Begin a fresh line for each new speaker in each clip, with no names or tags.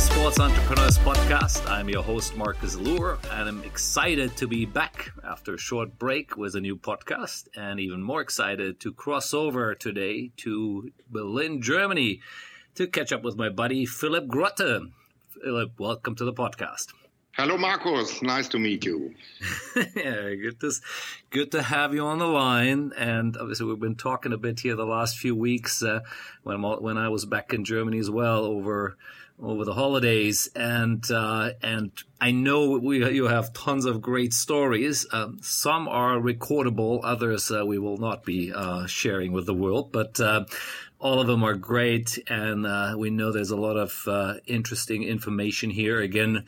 the Sports Entrepreneurs Podcast. I'm your host, Marcus Luer, and I'm excited to be back after a short break with a new podcast, and even more excited to cross over today to Berlin, Germany, to catch up with my buddy, Philipp Grothe. Philipp, welcome to the podcast.
Hello, Marcus. Nice to meet you.
yeah, good to, good to have you on the line. And obviously, we've been talking a bit here the last few weeks uh, when when I was back in Germany as well over over the holidays, and uh, and I know we you have tons of great stories. Um, some are recordable, others uh, we will not be uh, sharing with the world, but. Uh, all of them are great, and uh, we know there's a lot of uh, interesting information here. Again,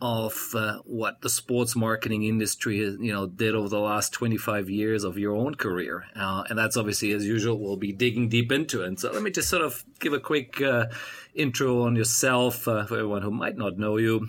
of what the sports marketing industry you know did over the last 25 years of your own career and that's obviously as usual we'll be digging deep into it so let me just sort of give a quick intro on yourself uh, for everyone who might not know you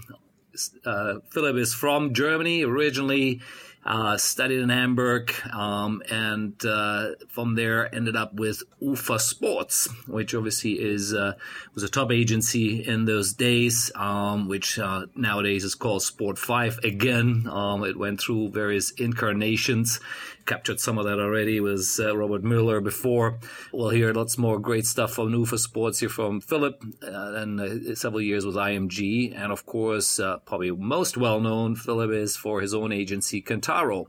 uh, philipp is from germany originally uh, studied in Hamburg, um, and uh, from there ended up with UFA Sports, which obviously is uh, was a top agency in those days, um, which uh, nowadays is called Sportfive. Again, um, it went through various incarnations, captured some of that already. Was uh, Robert Mueller before. We'll hear lots more great stuff from UFA Sports here from Philipp, uh, and several years with IMG, and of course, probably most well known Philipp is for his own agency, Kentaro,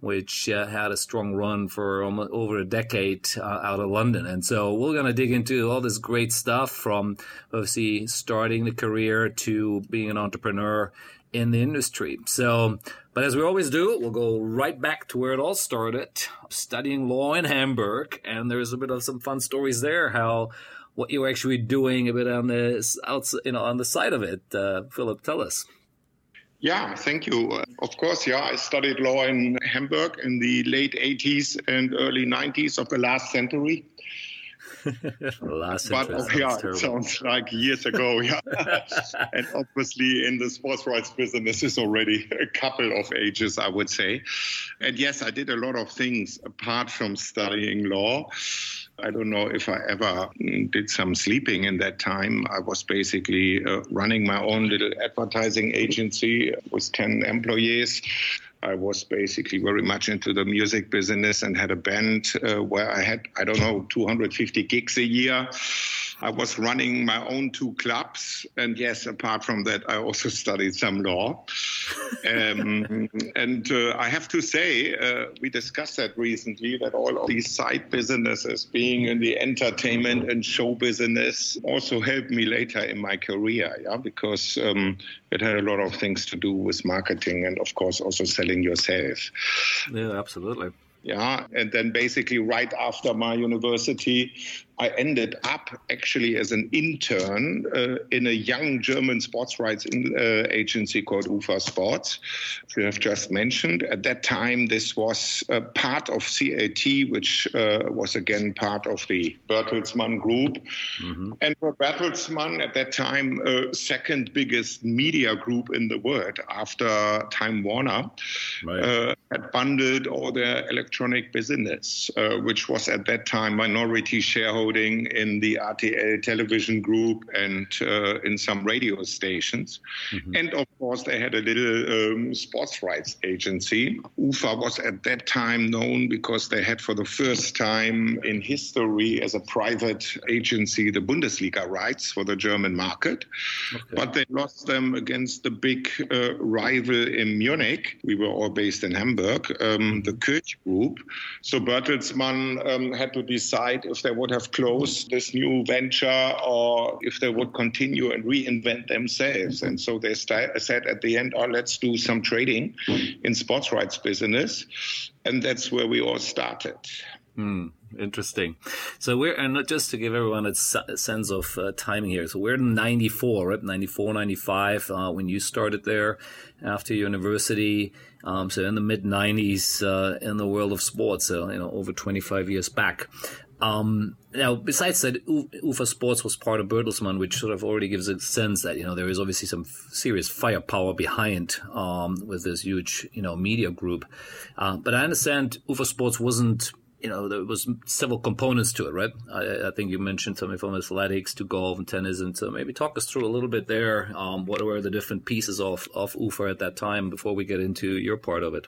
which uh, had a strong run for almost over a decade uh, out of London. And so we're going to dig into all this great stuff from obviously starting the career to being an entrepreneur in the industry. So, but as we always do, we'll go right back to where it all started, studying law in Hamburg. And there's a bit of some fun stories there, how what you were actually doing a bit on the outside, you know, on the side of it. Uh, Philipp, tell us.
Yeah, thank you. Uh, of course, yeah, I studied law in Hamburg in the late 80s and early 90s of the last century.
last
but oh, yeah, it sounds like years ago. Yeah, and obviously in the sports rights business is already a couple of ages, I would say. And yes, I did a lot of things apart from studying law. I don't know if I ever did some sleeping in that time. I was basically uh, running my own little advertising agency with 10 employees. I was basically very much into the music business and had a band uh, where I had, I don't know, 250 gigs a year. I was running my own two clubs. And yes, apart from that, I also studied some law. Um, and uh, I have to say, uh, we discussed that recently that all of these side businesses, being in the entertainment and show business, also helped me later in my career. Yeah, because um, it had a lot of things to do with marketing and, of course, also selling yourself.
Yeah, absolutely.
Yeah, and then basically right after my university, I ended up actually as an intern uh, in a young German sports rights in, uh, agency called UFA Sports, which you have just mentioned. At that time, this was part of CAT, which uh, was again part of the Bertelsmann Group. Mm-hmm. And for Bertelsmann at that time, uh, second biggest media group in the world after Time Warner, right. Uh, had bundled all their electronic business, uh, which was at that time minority shareholder in the RTL television group and uh, in some radio stations. Mm-hmm. And of course, they had a little um, sports rights agency. UFA was at that time known because they had, for the first time in history, as a private agency, the Bundesliga rights for the German market. Okay. But they lost them against the big uh, rival in Munich. We were all based in Hamburg, um, the Kirch Group. So Bertelsmann um, had to decide if they would have close this new venture or if they would continue and reinvent themselves. And so they st- said at the end, oh, let's do some trading in sports rights business. And that's where we all started.
Hmm, interesting. So we're, and just to give everyone a sense of uh, timing here. So we're in 94, right? 94, 95, uh, when you started there after university. Um, so in the mid 90s uh, in the world of sports, so, you know, over 25 years back. Um, now, besides that, UFA Sports was part of Bertelsmann, which sort of already gives a sense that you know there is obviously some serious firepower behind um, with this huge you know media group. Uh, but I understand UFA Sports wasn't you know, there was several components to it, right? I, I, think you mentioned something from athletics to golf and tennis, and so maybe talk us through a little bit there. Um, what were the different pieces of of UFA at that time before we get into your part of it?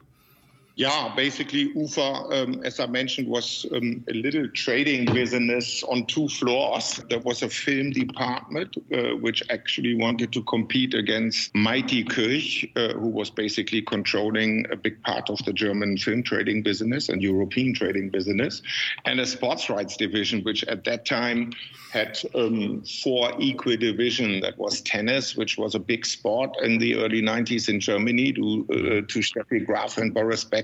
Yeah, basically, UFA, um, as I mentioned, was um, a little trading business on two floors. There was a film department, uh, which actually wanted to compete against Mighty Kirch, uh, who was basically controlling a big part of the German film trading business and European trading business, and a sports rights division, which at that time had um, four equal divisions. That was tennis, which was a big sport in the early 90s in Germany, to, uh, to Steffi Graf and Boris Becker.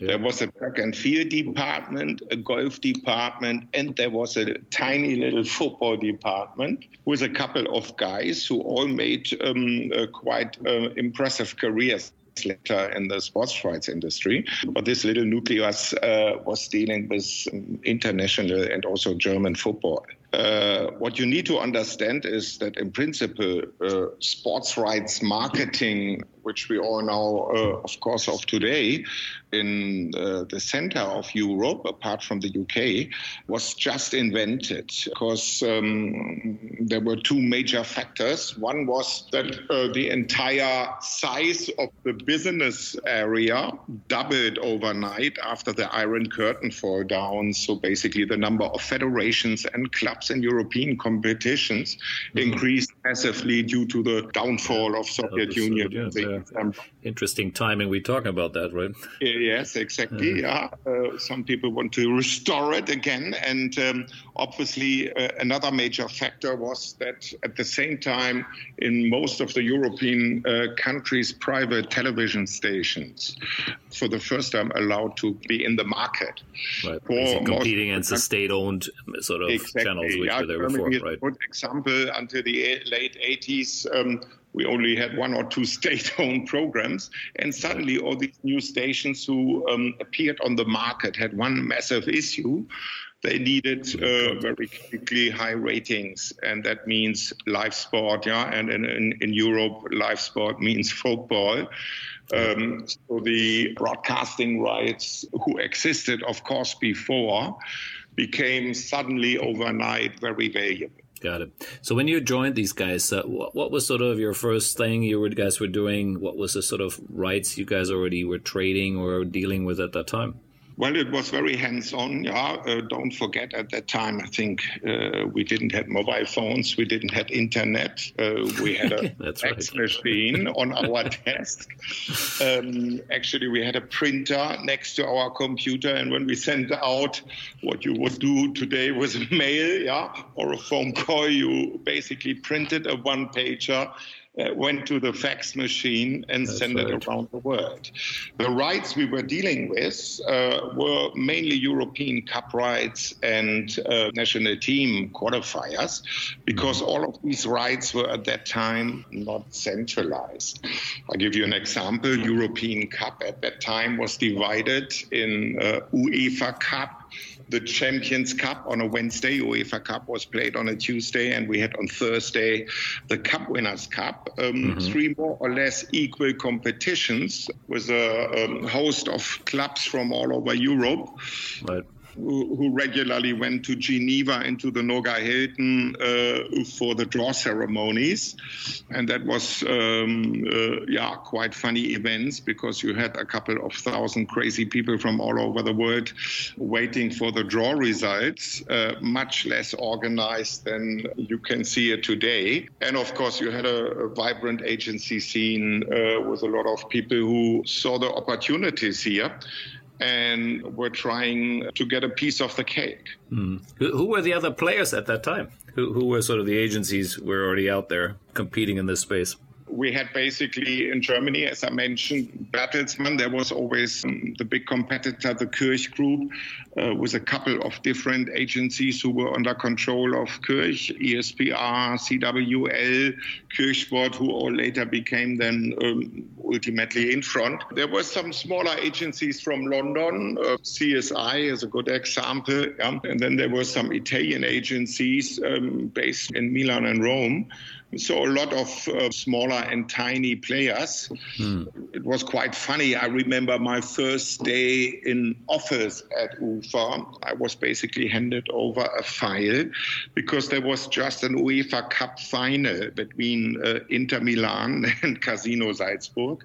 Yeah. There was a track and field department, a golf department, and there was a tiny little football department with a couple of guys who all made um, uh, quite uh, impressive careers later in the sports rights industry. But this little nucleus uh, was dealing with um, international and also German football. Uh, what you need to understand is that, in principle, uh, sports rights marketing, which we all know, uh, of course, of today, in uh, the center of Europe, apart from the UK, was just invented because um, there were two major factors. One was that uh, the entire size of the business area doubled overnight after the Iron Curtain fall down. So basically, the number of federations and clubs in European competitions mm-hmm. increased massively due to the downfall of Soviet Union. Yes,
yeah. Interesting timing. We talk about that, right?
Yes, exactly. Yeah. Uh, some people want to restore it again, and um, obviously uh, another major factor was that at the same time, in most of the European uh, countries, private television stations, for the first time, allowed to be in the market.
Right. For competing against the state-owned sort of exactly. channels, yeah, there before. Right.
Good example until the late 80s. Um, we only had one or two state-owned programs, and suddenly all these new stations who um, appeared on the market had one massive issue. They needed uh, very quickly high ratings, and that means live sport. Yeah, and in, in, in Europe, live sport means football. Um, so the broadcasting rights, who existed, of course, before, became suddenly overnight very valuable.
Got it. So when you joined these guys, uh, what, what, was sort of your first thing you guys were doing? What was the sort of rights you guys already were trading or dealing with at that time?
Well, it was very hands-on. Yeah, uh, don't forget at that time. I think uh, we didn't have mobile phones. We didn't have internet. Uh, we had a fax right. machine on our desk. Um, actually, we had a printer next to our computer, and when we sent out what you would do today with mail, yeah, or a phone call, you basically printed a one-pager uh, went to the fax machine and That's sent right. it around the world. The rights we were dealing with uh, were mainly European Cup rights and uh, national team qualifiers, because mm-hmm. all of these rights were at that time not centralized. I'll give you an example. European Cup at that time was divided in uh, UEFA Cup the Champions Cup on a Wednesday. UEFA Cup was played on a Tuesday, and we had on Thursday the Cup Winners' Cup. Um, mm-hmm. Three more or less equal competitions with a um, host of clubs from all over Europe. Right who, regularly went to Geneva and to the Noga Hilton uh, for the draw ceremonies. And that was, um, uh, yeah, quite funny events because you had a couple of thousand crazy people from all over the world waiting for the draw results, uh, much less organized than you can see it today. And of course, you had a, a vibrant agency scene uh, with a lot of people who saw the opportunities here and were trying to get a piece of the cake.
Mm. Who, were the other players at that time? Who, who were sort of the agencies were already out there competing in this space?
We had basically in Germany, as I mentioned, Bertelsmann. There was always um, the big competitor, the Kirch Group, uh, with a couple of different agencies who were under control of Kirch, ISPR, CWL, Kirchsport, who all later became then um, ultimately Infront. There were some smaller agencies from London. Uh, CSI is a good example. Yeah? And then there were some Italian agencies um, based in Milan and Rome So a lot of uh, smaller and tiny players. Hmm. It was quite funny. I remember my first day in office at UFA. I was basically handed over a file because there was just an UEFA Cup final between uh, Inter Milan and Casino Salzburg.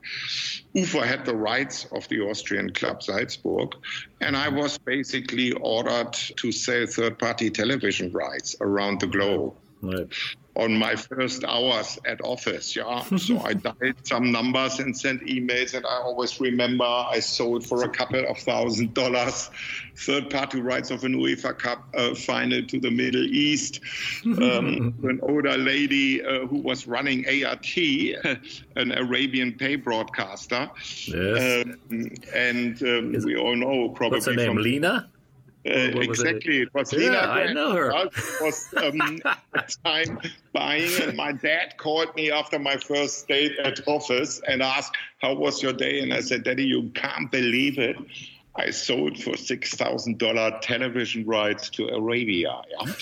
UFA had the rights of the Austrian club Salzburg, and I was basically ordered to sell third party television rights around the globe. Right on my first hours at office. Yeah, so I dialed some numbers and sent emails, and I always remember I sold for a couple of thousand dollars third-party rights of an UEFA Cup uh, final to the Middle East. Um, an older lady uh, who was running ART, an Arabian pay broadcaster. Yes. Um, and um, we all know probably.
What's her name? Lena?
Uh, exactly. It? it? was
yeah,
Lena
I know her.
It was um, time buying, and my dad called me after my first date at office and asked, "How was your day?" And I said, "Daddy, you can't believe it." I sold for six thousand dollar television rights to Arabia. Yeah?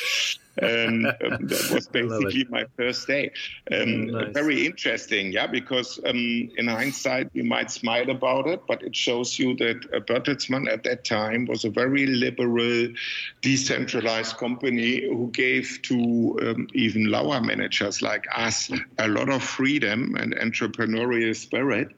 and um, that was basically my first day. Um, nice. Very interesting, yeah, because um, in hindsight we might smile about it, but it shows you that uh, Bertelsmann at that time was a very liberal, decentralized company who gave to um, even lower managers like us a lot of freedom and entrepreneurial spirit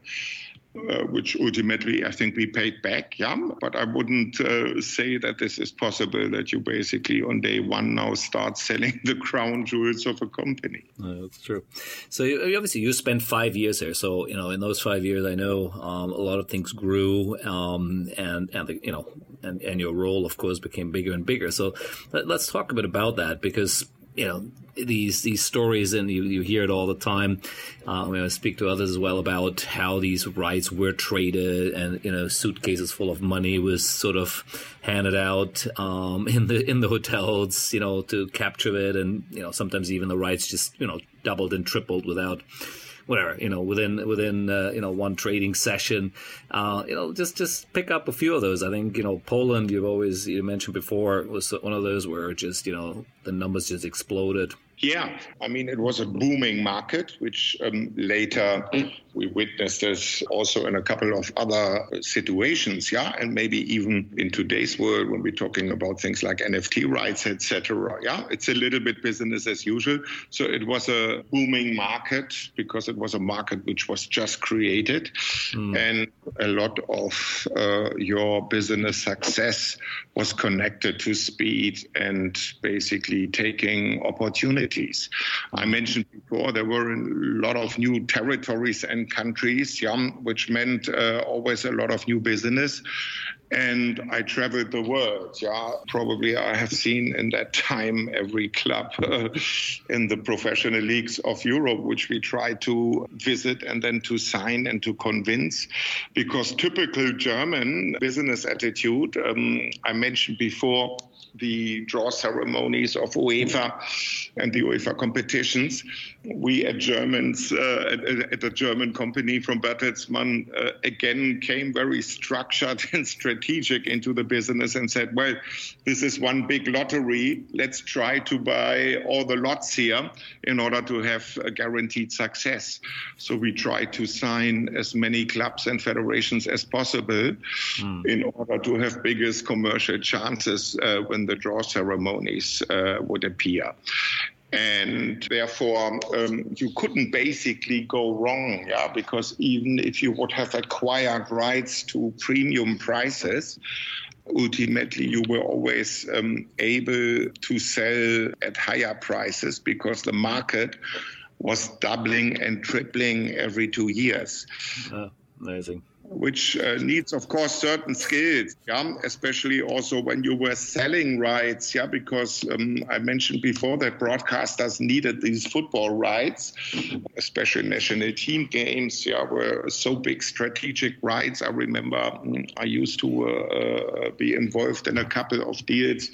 uh, which ultimately I think we paid back. Yeah, but I wouldn't uh, say that this is possible that you basically on day one now start selling the crown jewels of a company.
that's true. So you, obviously you spent five years there. So you know in those five years, I know um, a lot of things grew, um, and and the, you know and, and your role of course became bigger and bigger. So let, let's talk a bit about that because you know these these stories and you, you hear it all the time. Um, I speak to others as well about how these rights were traded and you know suitcases full of money was sort of handed out um, in the in the hotels you know to capture it. And you know sometimes even the rights just you know doubled and tripled without whatever you know within within uh, you know one trading session. Uh, you know just just pick up a few of those. I think you know poland you've always you mentioned before was one of those where just you know the numbers just exploded.
Yeah, I mean, it was a booming market, which um, later we witnessed this also in a couple of other situations. Yeah, and maybe even in today's world when we're talking about things like NFT rights, etc. Yeah, it's a little bit business as usual. So it was a booming market because it was a market which was just created, mm. and a lot of uh, your business success was connected to speed and basically taking opportunities. I mentioned before there were a lot of new territories and countries, yeah, which meant uh, always a lot of new business and I traveled the world. Yeah, probably I have seen in that time every club uh, in the professional leagues of Europe, which we try to visit and then to sign and to convince. Because typical German business attitude, um, I mentioned before the draw ceremonies of UEFA and the UEFA competitions. We at Germans, uh, at, at, a German company from Bertelsmann, uh, again came very structured and strategic into the business and said, well, this is one big lottery. Let's try to buy all the lots here in order to have a guaranteed success. So we try to sign as many clubs and federations as possible mm. in order to have biggest commercial chances uh, when the draw ceremonies uh, would appear. And therefore um, you couldn't basically go wrong yeah because even if you would have acquired rights to premium prices ultimately you were always um, able to sell at higher prices because the market was doubling and tripling every two years.
Uh, amazing
which uh, needs, of course, certain skills, yeah, especially also when you were selling rights, yeah, because um, I mentioned before that broadcasters needed these football rights, especially national team games, yeah, were so big strategic rights. I remember mm, I used to uh, uh, be involved in a couple of deals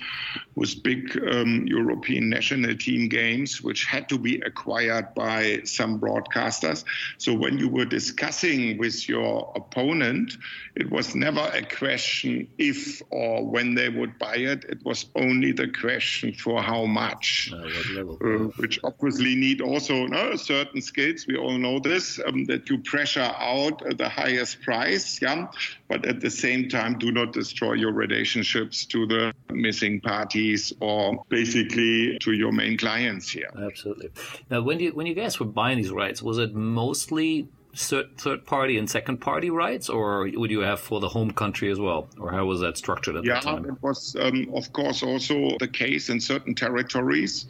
with big um, European national team games, which had to be acquired by some broadcasters. So when you were discussing with your opponent, component. It was never a question if or when they would buy it. It was only the question for how much, uh, uh, which obviously need also no, certain skills. We all know this um, that you pressure out the highest price, yeah, but at the same time do not destroy your relationships to the missing parties or basically to your main clients here.
Absolutely. Now, when you when you guys were buying these rights, was it mostly third party and second party rights, or would you have for the home country as well, or how was that structured at
yeah,
that time?
Yeah, it was, um, of course, also the case in certain territories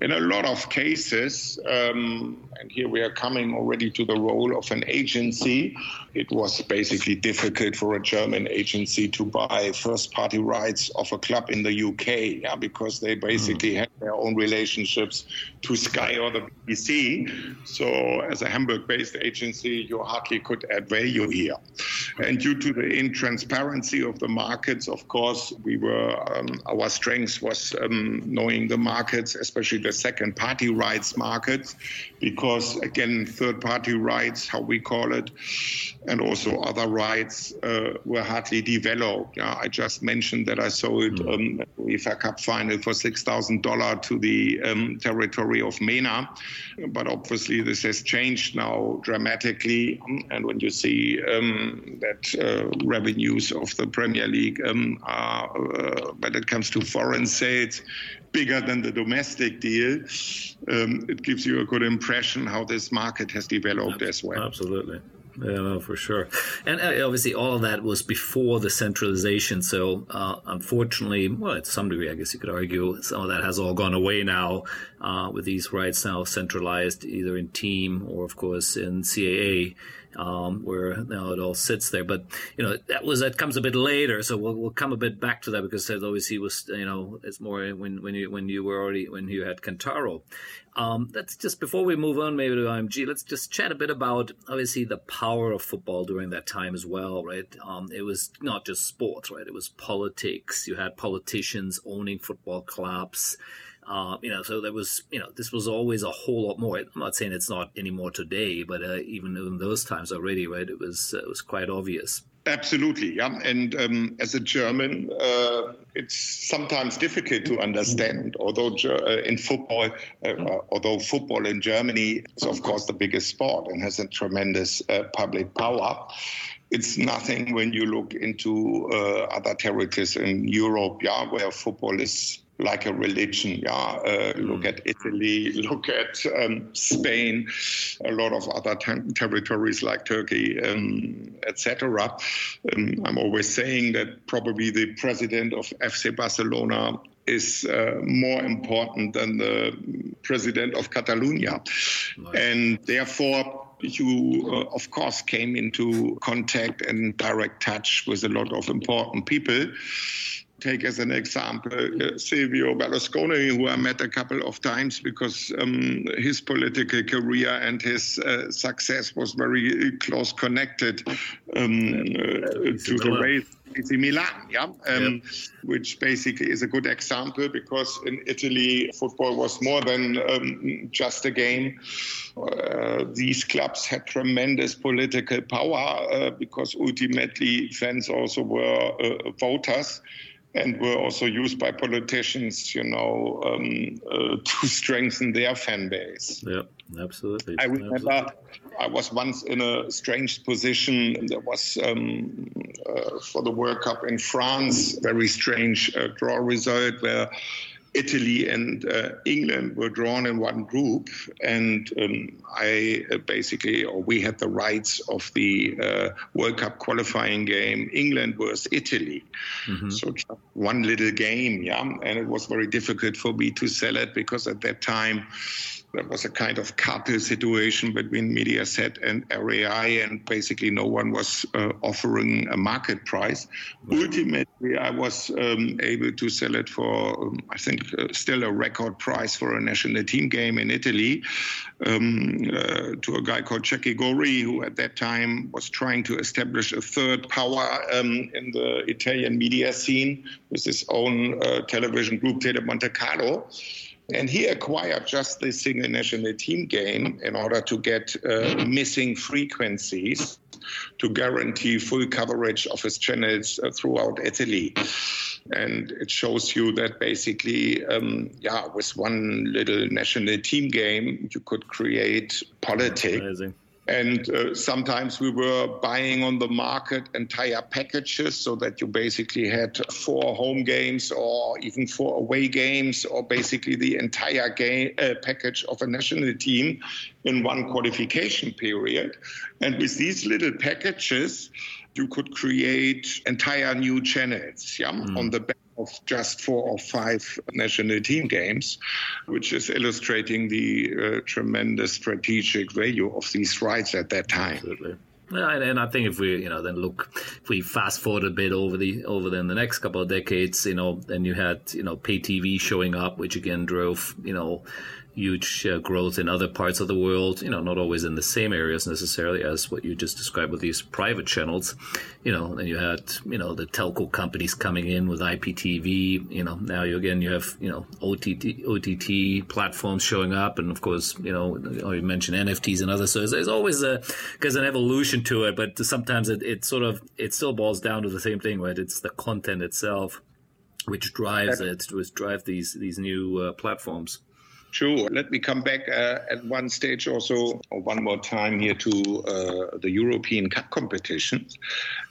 in a lot of cases, um, and here we are coming already to the role of an agency, it was basically difficult for a German agency to buy first party rights of a club in the UK, yeah, because they basically mm. had their own relationships to Sky or the BBC. So, as a Hamburg based agency, you hardly could add value here. And due to the intransparency of the markets, of course, we were, um, our strength was um, knowing the markets, especially the second party rights market because again third party rights how we call it and also other rights uh, were hardly developed. Yeah, i just mentioned that i sold mm. um, UEFA Cup final for $6000 to the um, territory of MENA. But obviously this has changed now dramatically. And when you see um, that uh, revenues of the Premier League um, are uh, when it comes to foreign sales bigger than the domestic deal, um, it gives you a good impression how this market has developed as well.
Absolutely. Yeah, for sure. And uh, obviously, all of that was before the centralization. So, uh, unfortunately, well, to some degree, I guess you could argue some of that has all gone away now uh, with these rights now centralized either in team or, of course, in CAA um, where now it all sits there. But you know that was that comes a bit later, so we'll, we'll come a bit back to that because that obviously was you know it's more when when you when you were already when you had Kentaro. Um, let's just before we move on maybe to IMG, let's just chat a bit about obviously the power of football during that time as well, right? Um, it was not just sports, right? It was politics. You had politicians owning football clubs. Uh, you know, so there was, you know, this was always a whole lot more. I'm not saying it's not anymore today, but uh, even in those times already, right, it was uh, it was quite obvious.
Absolutely, yeah. And um, as a German, uh, it's sometimes difficult to understand. Although uh, in football, uh, although football in Germany is of course the biggest sport and has a tremendous public power, it's nothing when you look into other territories in Europe, yeah, where football is like a religion. Yeah, uh, look mm. at Italy, look at um, Spain, a lot of other ter- territories like Turkey, um, etc. Um, I'm always saying that probably the president of FC Barcelona is uh, more important than the president of Catalonia, nice. and therefore you, uh, of course, came into contact and direct touch with a lot of important people take as an example uh, Silvio Berlusconi, who I met a couple of times because um, his political career and his uh, success was very close connected um, uh, to the race. It's in Milan, yeah, um, yeah, which basically is a good example because in Italy football was more than um, just a game. Uh, these clubs had tremendous political power uh, because ultimately fans also were uh, voters and were also used by politicians, you know, um, uh, to strengthen their fan base.
Yeah, absolutely.
I remember
absolutely.
I was once in a strange position. There was um, uh, for the World Cup in France, very strange uh, draw result where Italy and uh, England were drawn in one group, and um, I uh, basically, or we had the rights of the uh, World Cup qualifying game, England versus Italy. Mm-hmm. So one little game, yeah, and it was very difficult for me to sell it because at that time there was a kind of cartel situation between Mediaset and RAI, and basically no one was uh, offering a market price. Right. Ultimately, I was um, able to sell it for, um, I think, uh, still a record price for a national team game in Italy um, uh, to a guy called Cecchi Gori, who at that time was trying to establish a third power um, in the Italian media scene with his own uh, television group, Tele Monte Carlo. And he acquired just this single national team game in order to get uh, missing frequencies to guarantee full coverage of his channels uh, throughout Italy. And it shows you that basically, um, yeah, with one little national team game, you could create politics. Amazing and uh, sometimes we were buying on the market entire packages so that you basically had four home games or even four away games or basically the entire game uh, package of a national team in one qualification period. And with these little packages, you could create entire new channels yeah, mm. on the back of just four or five national team games, which is illustrating the uh, tremendous strategic value of these rights at that time.
Absolutely. Yeah, and, I think if we, you know, then look, if we fast forward a bit over the over then the next couple of decades, you know, then you had, you know, pay TV showing up, which again drove, you know, huge uh, growth in other parts of the world, you know, not always in the same areas necessarily as what you just described with these private channels. You know, then you had, you know, the telco companies coming in with IPTV, you know, now you again, you have, you know, OTT, OTT platforms showing up. And of course, you know, you mentioned NFTs and others. So there's always a, there's an evolution to it, but sometimes it, it sort of, it still boils down to the same thing, right? It's the content itself which drives it, which drive these, these new uh, platforms.
Sure. Let me come back uh, at one stage also, or one more time here to uh, the European Cup competitions.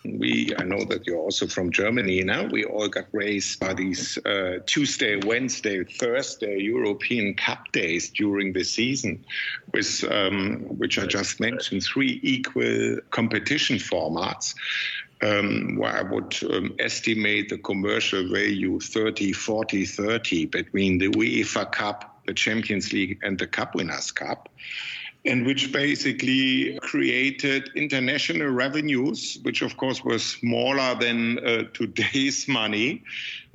We, I know that you're also from Germany now. We all got raised by these uh, Tuesday, Wednesday, Thursday European Cup days during the season, with um, which I just mentioned, three equal competition formats. Um, where I would um, estimate the commercial value 30, 40, 30 between the UEFA Cup the Champions League and the Cup Winners' Cup and which basically created international revenues, which of course were smaller than uh, today's money,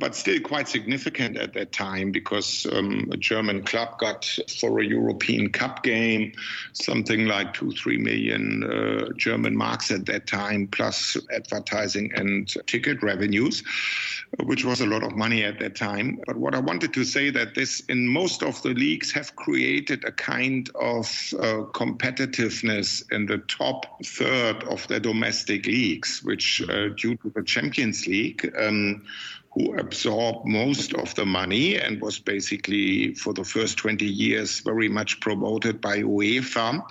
but still quite significant at that time because um, a German club got for a European Cup game something like two, three million uh, German marks at that time, plus advertising and ticket revenues, which was a lot of money at that time. But what I wanted to say that this in most of the leagues have created a kind of uh, competitiveness in the top third of the domestic leagues, which uh, due to the Champions League, um, who absorbed most of the money and was basically for the first 20 years very much promoted by UEFA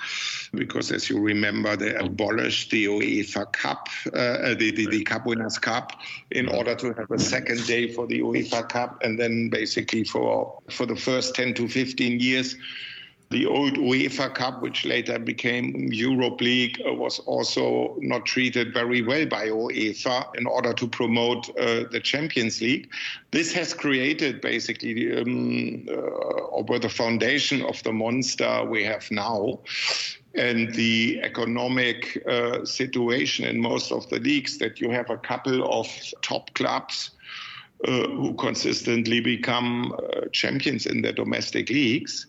because as you remember they abolished the UEFA Cup uh, the, the, the, Cup Winners' Cup in order to have a second day for the UEFA Cup. And then basically for for the first 10 to 15 years the old UEFA Cup, which later became Europe League, uh, was also not treated very well by UEFA in order to promote uh, the Champions League. This has created basically um, uh, over the foundation of the monster we have now and the economic uh, situation in most of the leagues that you have a couple of top clubs uh, who consistently become uh, champions in their domestic leagues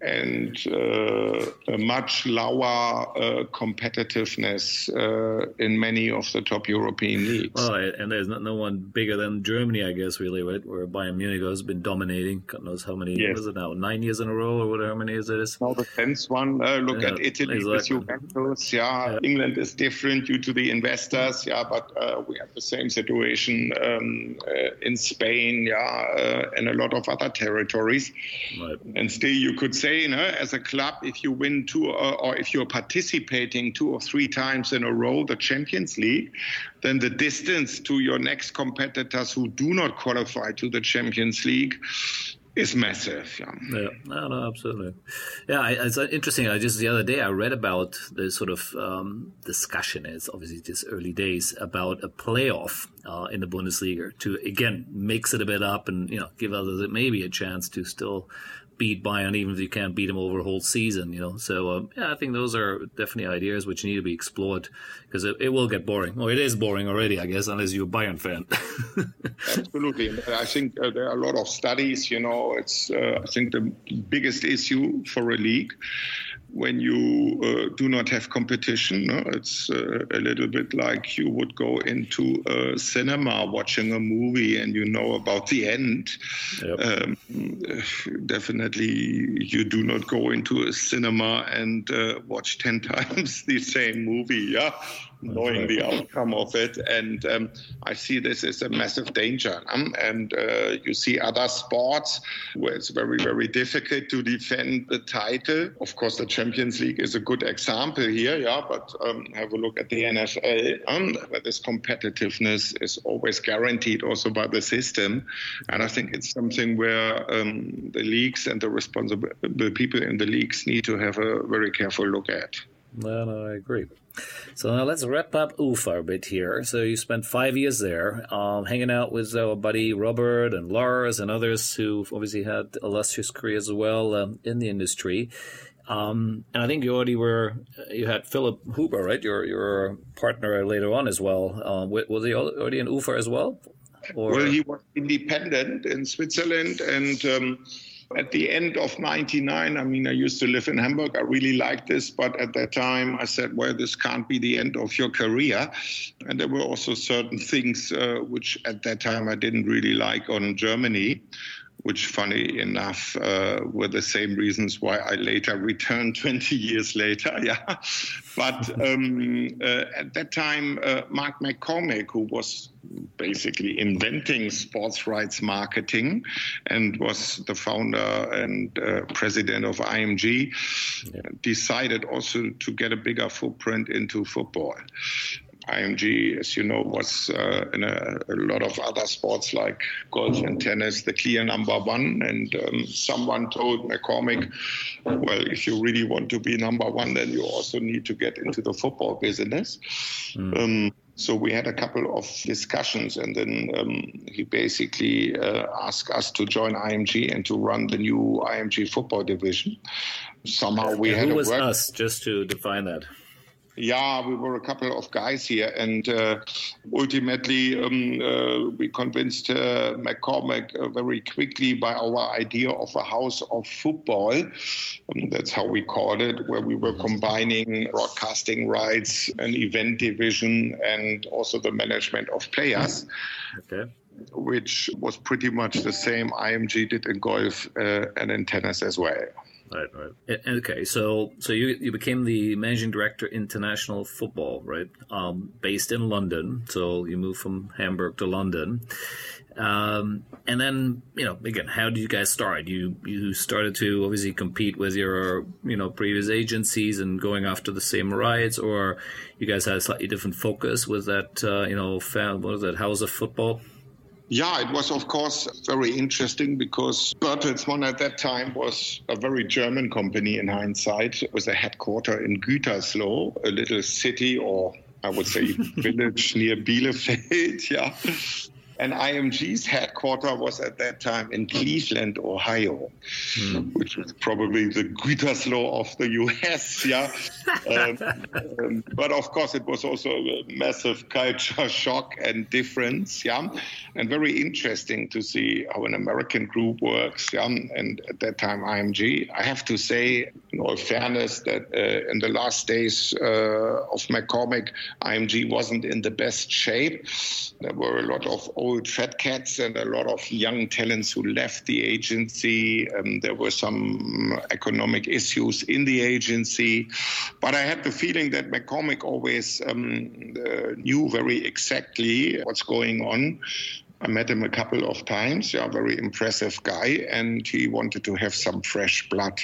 and uh, a much lower uh, competitiveness uh, in many of the top European leagues.
Well, and there's no one bigger than Germany, I guess, really, right? Where Bayern Munich has been dominating. God knows how many, yes. is it now, nine years in a row or whatever many years it is?
Now the tenth one. Look yeah, at Italy exactly. with Juventus. Yeah. yeah. England is different due to the investors. Yeah, but we have the same situation um, uh, in Spain. Yeah, and a lot of other territories. Right. And still, you could say say, you know, as a club, if you win two or, or if you're participating two or three times in a row the Champions League, then the distance to your next competitors who do not qualify to the Champions League is massive. Yeah.
yeah, no, no, absolutely. Yeah, it's interesting. I just the other day I read about the sort of um, discussion. It's obviously just early days about a playoff uh, in the Bundesliga to again mix it a bit up and you know give others maybe a chance to still beat Bayern, even if you can't beat them over a whole season, you know. So um, yeah, I think those are definitely ideas which need to be explored because it, it, will get boring. Well, it is boring already, I guess, unless you're a Bayern fan.
Absolutely, I think uh, there are a lot of studies. You know, it's uh, I think the biggest issue for a league when you uh, do not have competition. No? It's uh, a little bit like you would go into a cinema watching a movie and you know about the end. Yep. Um, definitely, you do not go into a cinema and uh, watch 10 times the same movie. Yeah knowing the outcome of it. And um, I see this as a massive danger. Um, and uh, you see other sports where it's very, very difficult to defend the title. Of course, the Champions League is a good example here, yeah, but um, have a look at the NFL, um, where this competitiveness is always guaranteed also by the system. And I think it's something where um, the leagues and the responsible people in the leagues need to have a very careful look at.
No, no, I agree. So now let's wrap up UFA a bit here. So you spent five years there, um, hanging out with our buddy Robert and Lars and others who obviously had illustrious careers as well um, in the industry. Um, and I think you already were, you had Philip Huber, right? Your your partner later on as well. Um, was he already in UFA as well?
Or? Well, he was independent in Switzerland and um, at the end of 99, I mean, I used to live in Hamburg. I really liked this, but at that time I said, well, this can't be the end of your career. And there were also certain things uh, which at that time I didn't really like on Germany which, funny enough, uh, were the same reasons why I later returned 20 years later. Yeah, but um, uh, at that time, uh, Mark McCormack, who was basically inventing sports rights marketing and was the founder and uh, president of IMG, yeah. decided also to get a bigger footprint into football. IMG, as you know, was uh, in a, a, lot of other sports like golf and tennis the clear number one. And um, someone told McCormack, well, if you really want to be number one, then you also need to get into the football business. Mm. Um, so we had a couple of discussions, and then um, he basically uh, asked us to join IMG and to run the new IMG football division. Somehow we
and
had
who was work- us, just to define that.
Yeah, we were a couple of guys here, and uh, ultimately um, uh, we convinced uh, McCormack uh, very quickly by our idea of a house of football. Um, that's how we called it, where we were combining broadcasting rights, an event division, and also the management of players. Okay which was pretty much the same IMG did in golf uh, and in tennis as well.
Right, right. Okay, so so you you became the managing director international football, right? Um, based in London. So you moved from Hamburg to London, um, and then you know again, how did you guys start? You you started to obviously compete with your you know previous agencies and going after the same rights, or you guys had a slightly different focus with that uh, you know what is that House of Football?
Yeah, it was, of course, very interesting because Bertelsmann at that time was a very German company in hindsight. with a headquarter in Gütersloh, a little city or I would say village near Bielefeld. Yeah. And IMG's headquarters was at that time in Cleveland, Ohio, mm. which was probably the Gütersloh of the US. Yeah. um, um, but of course, it was also a massive culture shock and difference. Yeah. And very interesting to see how an American group works. Yeah. And at that time, IMG, I have to say, in all fairness, that uh, in the last days uh, of McCormack, IMG wasn't in the best shape. There were a lot of old fat cats and a lot of young talents who left the agency. Um, there were some economic issues in the agency. But I had the feeling that McCormack always um, uh, knew very exactly what's going on. I met him a couple of times. Yeah, very impressive guy, and he wanted to have some fresh blood.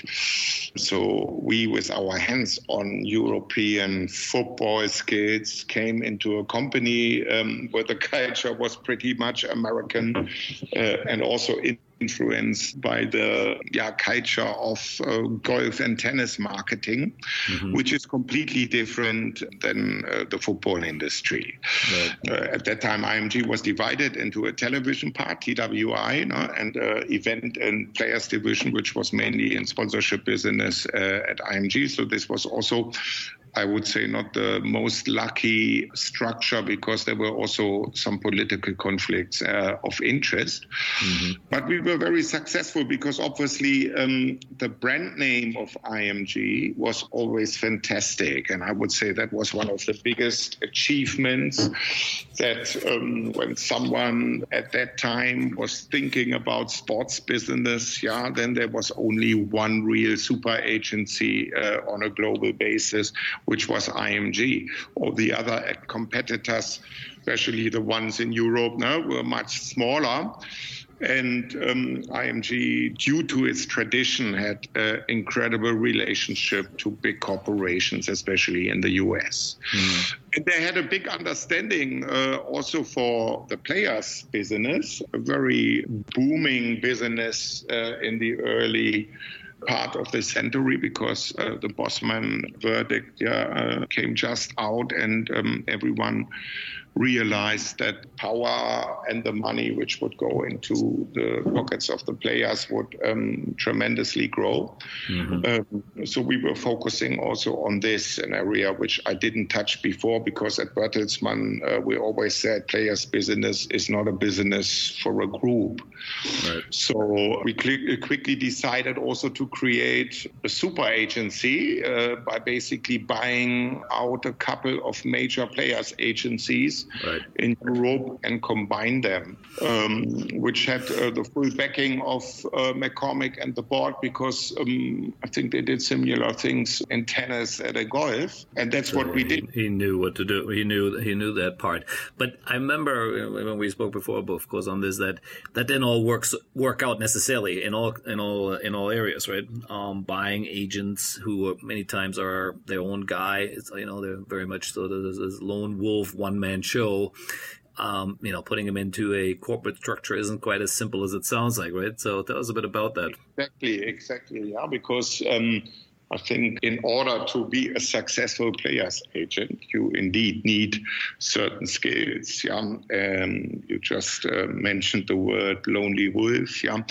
So we, with our hands-on European football skills, came into a company um, where the culture was pretty much American, uh, and also in influenced by the yeah, culture of uh, golf and tennis marketing, mm-hmm. which is completely different than uh, the football industry. Right. Uh, at that time, IMG was divided into a television part, TWI, know, and uh, event and players division, which was mainly in sponsorship business uh, at IMG. So this was also I would say, not the most lucky structure because there were also some political conflicts uh, of interest. Mm-hmm. But we were very successful because obviously um, the brand name of IMG was always fantastic. And I would say that was one of the biggest achievements that um, when someone at that time was thinking about sports business, yeah, then there was only one real super agency uh, on a global basis which was IMG. All the other competitors, especially the ones in Europe now, were much smaller. And um, IMG, due to its tradition, had an incredible relationship to big corporations, especially in the US. Mm. And they had a big understanding uh, also for the players' business, a very booming business uh, in the early part of the century because uh, the Bosman verdict yeah, uh, came just out and um, everyone realized that power and the money which would go into the pockets of the players would um, tremendously grow. Mm-hmm. Um, so we were focusing also on this, an area which I didn't touch before because at Bertelsmann uh, we always said players' business is not a business for a group. Right. So we cl- quickly decided also to create a super agency uh, by basically buying out a couple of major players' agencies right. in Europe and combine them, um, which had uh, the full backing of uh, McCormack and the board because um, I think they did similar things in tennis at a golf, and that's so what we did.
He, he, knew what to do. He knew he knew that part. But I remember when we spoke before, of course, on this that that didn't all works work out necessarily in all in all in all areas, right? Um, buying agents who many times are their own guy. It's, you know, they're very much so this lone wolf, one man show. Um, you know, putting them into a corporate structure isn't quite as simple as it sounds like, right? So tell us a bit about that.
Exactly, exactly. Yeah, because um, I think in order to be a successful players agent, you indeed need certain skills. Yeah, um, you just uh, mentioned the word lonely wolf. Yeah,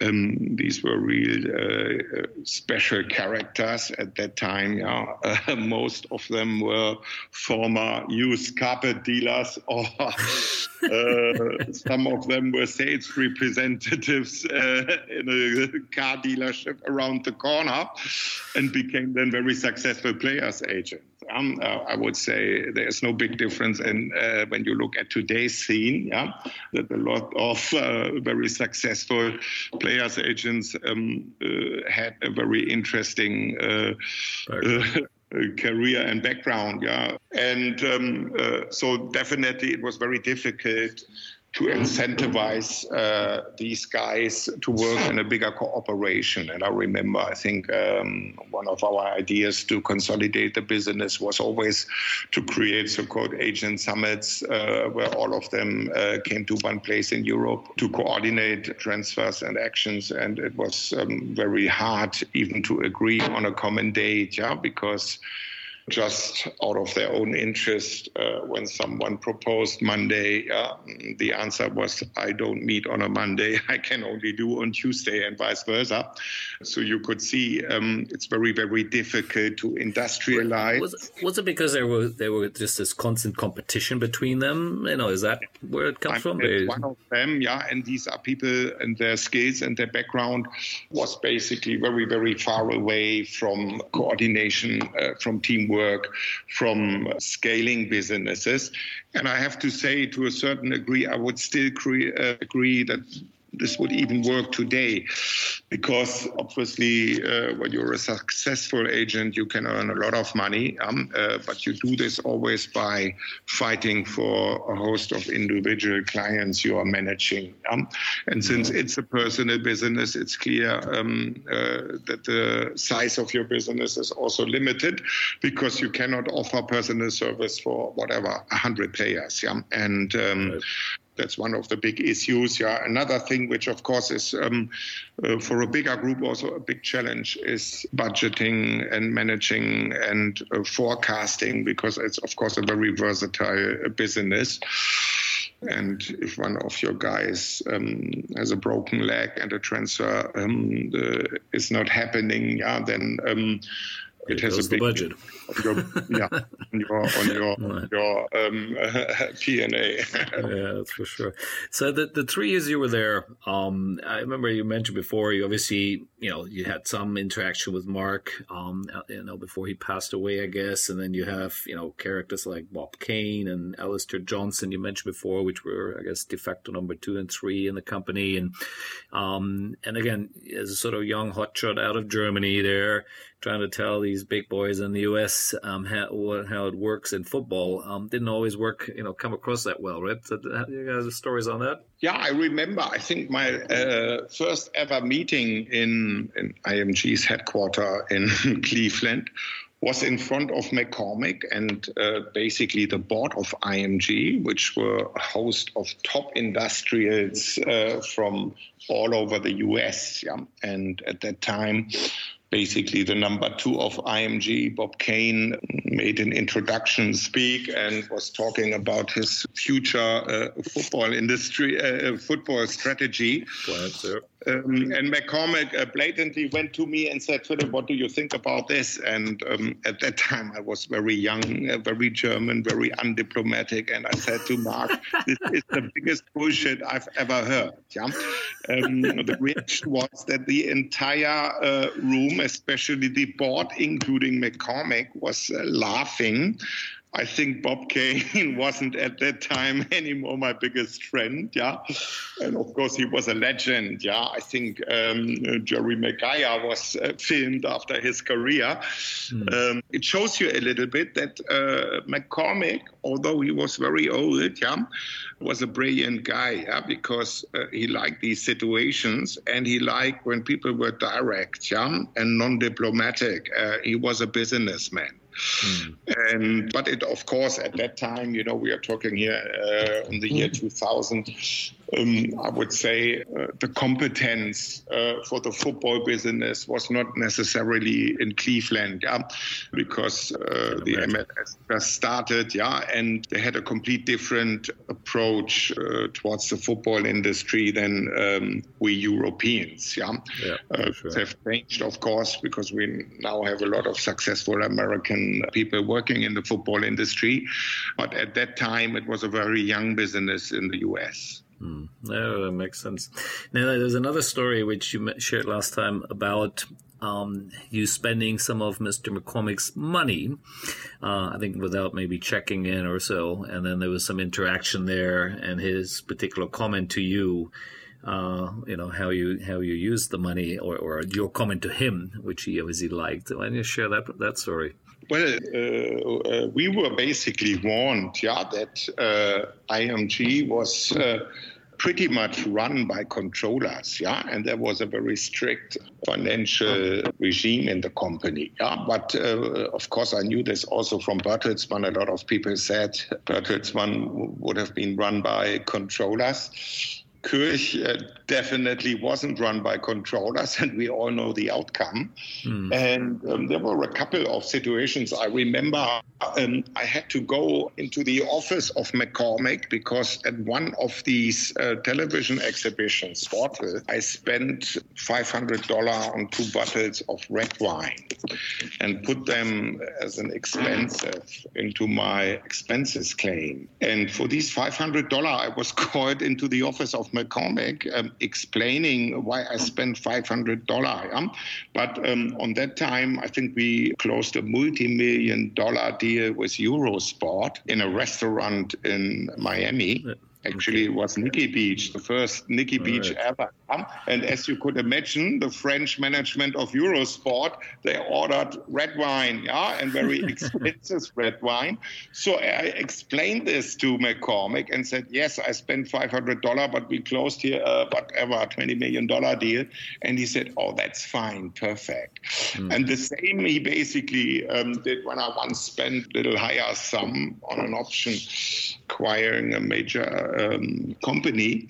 um, these were real uh, special characters at that time. Yeah, uh, most of them were former used carpet dealers, or uh, some of them were sales representatives uh, in a car dealership around the corner and became then very successful players agent. Um, uh, I would say there's no big difference in uh, when you look at today's scene. Yeah, that a lot of uh, very successful players agents um, uh, had a very interesting. Uh, uh, career and background, yeah, and um, so definitely it was very difficult to incentivize uh, these guys to work in a bigger cooperation. And I remember, I think um, one of our ideas to consolidate the business was always to create so-called agent summits, uh, where all of them uh, came to one place in Europe to coordinate transfers and actions. And it was um, very hard even to agree on a common date, yeah, because just out of their own interest. Uh, when someone proposed Monday, uh, the answer was, I don't meet on a Monday. I can only do on Tuesday and vice versa. So you could see um, it's very, very difficult to industrialize.
Was it, was it because there were there were just this constant competition between them? You know, is that where it comes from?
One of them, yeah. And these are people and their skills and their background was basically very, very far away from coordination, uh, from teamwork work from scaling businesses. And I have to say, to a certain degree, I would still uh, agree that this would even work today. Because obviously uh, when you're a successful agent you can earn a lot of money um, uh, but you do this always by fighting for a host of individual clients you are managing um, and since it's a personal business it's clear um, uh, that the size of your business is also limited because you cannot offer personal service for whatever 100 players yeah and um, right that's one of the big issues. Yeah, another thing, which of course is um, uh, for a bigger group also a big challenge, is budgeting and managing and uh, forecasting because it's of course a very versatile uh, business. And if one of your guys um, has a broken leg and a transfer um, is not happening, yeah, then um,
it has a big budget.
On your, yeah, on your on your, right. your um, P&A.
yeah, that's for sure. So the the three years you were there, um, I remember you mentioned before. You obviously, you know, you had some interaction with Mark, um, you know, before he passed away, I guess, and then you have you know characters like Bob Kain and Alastair Johnston you mentioned before, which were I guess de facto number two and three in the company, and um, and again as a sort of young hotshot out of Germany, there trying to tell these big boys in the U.S. Um, how how it works in football um, didn't always work, you know, come across that well, right? So, you guys have stories on that?
Yeah, I remember. I think my uh, first ever meeting in, in IMG's headquarters in Cleveland was in front of McCormack and uh, basically the board of IMG, which were a host of top industrials uh, from all over the US. Yeah? And at that time, basically the number two of IMG, Bob Kain, made an introduction speak and was talking about his future uh, football industry, uh, football strategy. Ahead, um, and McCormack uh, blatantly went to me and said, Philipp, what do you think about this? And um, at that time, I was very young, uh, very German, very undiplomatic. And I said to Mark, this is the biggest bullshit I've ever heard. Yeah? Um, the reaction was that the entire uh, room, especially the board, including McCormack, was uh, laughing I think Bob Kain wasn't at that time anymore my biggest friend. Yeah. And of course, he was a legend. Yeah. I think um, Jerry Maguire was uh, filmed after his career. Mm. Um, it shows you a little bit that uh, McCormack, although he was very old, yeah, was a brilliant guy. Yeah, because uh, he liked these situations and he liked when people were direct, yeah, and non diplomatic. Uh, he was a businessman. Mm. And but it, of course, at that time, you know, we are talking here uh, in the year 2000 um, I would say uh, the competence uh, for the football business was not necessarily in Cleveland, yeah, because uh, the MLS just started, yeah, and they had a complete different approach uh, towards the football industry than um, we Europeans, yeah. yeah uh, sure. Have changed, of course, because we now have a lot of successful American people working in the football industry, but at that time it was a very young business in the U.S.
Mm. No, that makes sense. Now, there's another story which you shared last time about um, you spending some of Mr. McCormack's money, uh, I think without maybe checking in or so. And then there was some interaction there and his particular comment to you. Uh, you know how you how you used the money, or, or your comment to him, which he obviously liked. Why don't you share that that story?
Well, uh, uh, we were basically warned, yeah, that uh, IMG was uh, pretty much run by controllers, yeah, and there was a very strict financial regime in the company, yeah. But uh, of course, I knew this also from Bertelsmann. A lot of people said Bertelsmann would have been run by controllers. Kirch uh, definitely wasn't run by controllers, and we all know the outcome. Mm. And um, there were a couple of situations. I remember um, I had to go into the office of McCormack because at one of these uh, television exhibitions, Sportel, I spent $500 on two bottles of red wine and put them as an expensive into my expenses claim. And for these $500, I was called into the office of McCormack um, explaining why I spent $500. Um, but um, on that time, I think we closed a multi million dollar deal with Eurosport in a restaurant in Miami. Actually, it was Nikki Beach, the first Nikki All Beach right. ever. And as you could imagine, the French management of Eurosport, they ordered red wine, yeah, and very expensive red wine. So I explained this to McCormack and said, yes, I spent $500, but we closed here, uh, whatever, $20 million deal. And he said, oh, that's fine, perfect. Mm. And the same he basically um, did when I once spent a little higher sum on an option acquiring a major um, company,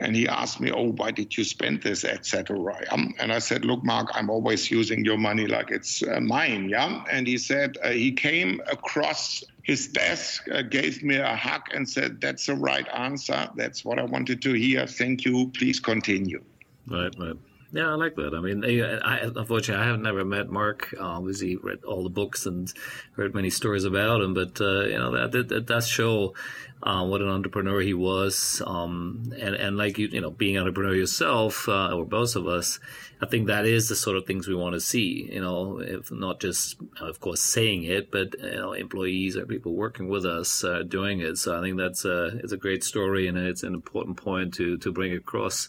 and he asked me, "Oh, why did you spend this, etc." Um, and I said, "Look, Mark, I'm always using your money like it's uh, mine." Yeah, and he said uh, he came across his desk, uh, gave me a hug, and said, "That's the right answer. That's what I wanted to hear. Thank you. Please continue."
Right, right. Yeah, I like that. I mean, I, unfortunately, I have never met Mark. Obviously, read all the books and heard many stories about him, but uh, you know that, that, that does show uh, what an entrepreneur he was. Um, and and like you, you know, being an entrepreneur yourself, uh, or both of us, I think that is the sort of things we want to see. You know, if not just, of course, saying it, but you know, employees or people working with us uh, doing it. So I think that's a it's a great story and it's an important point to to bring across.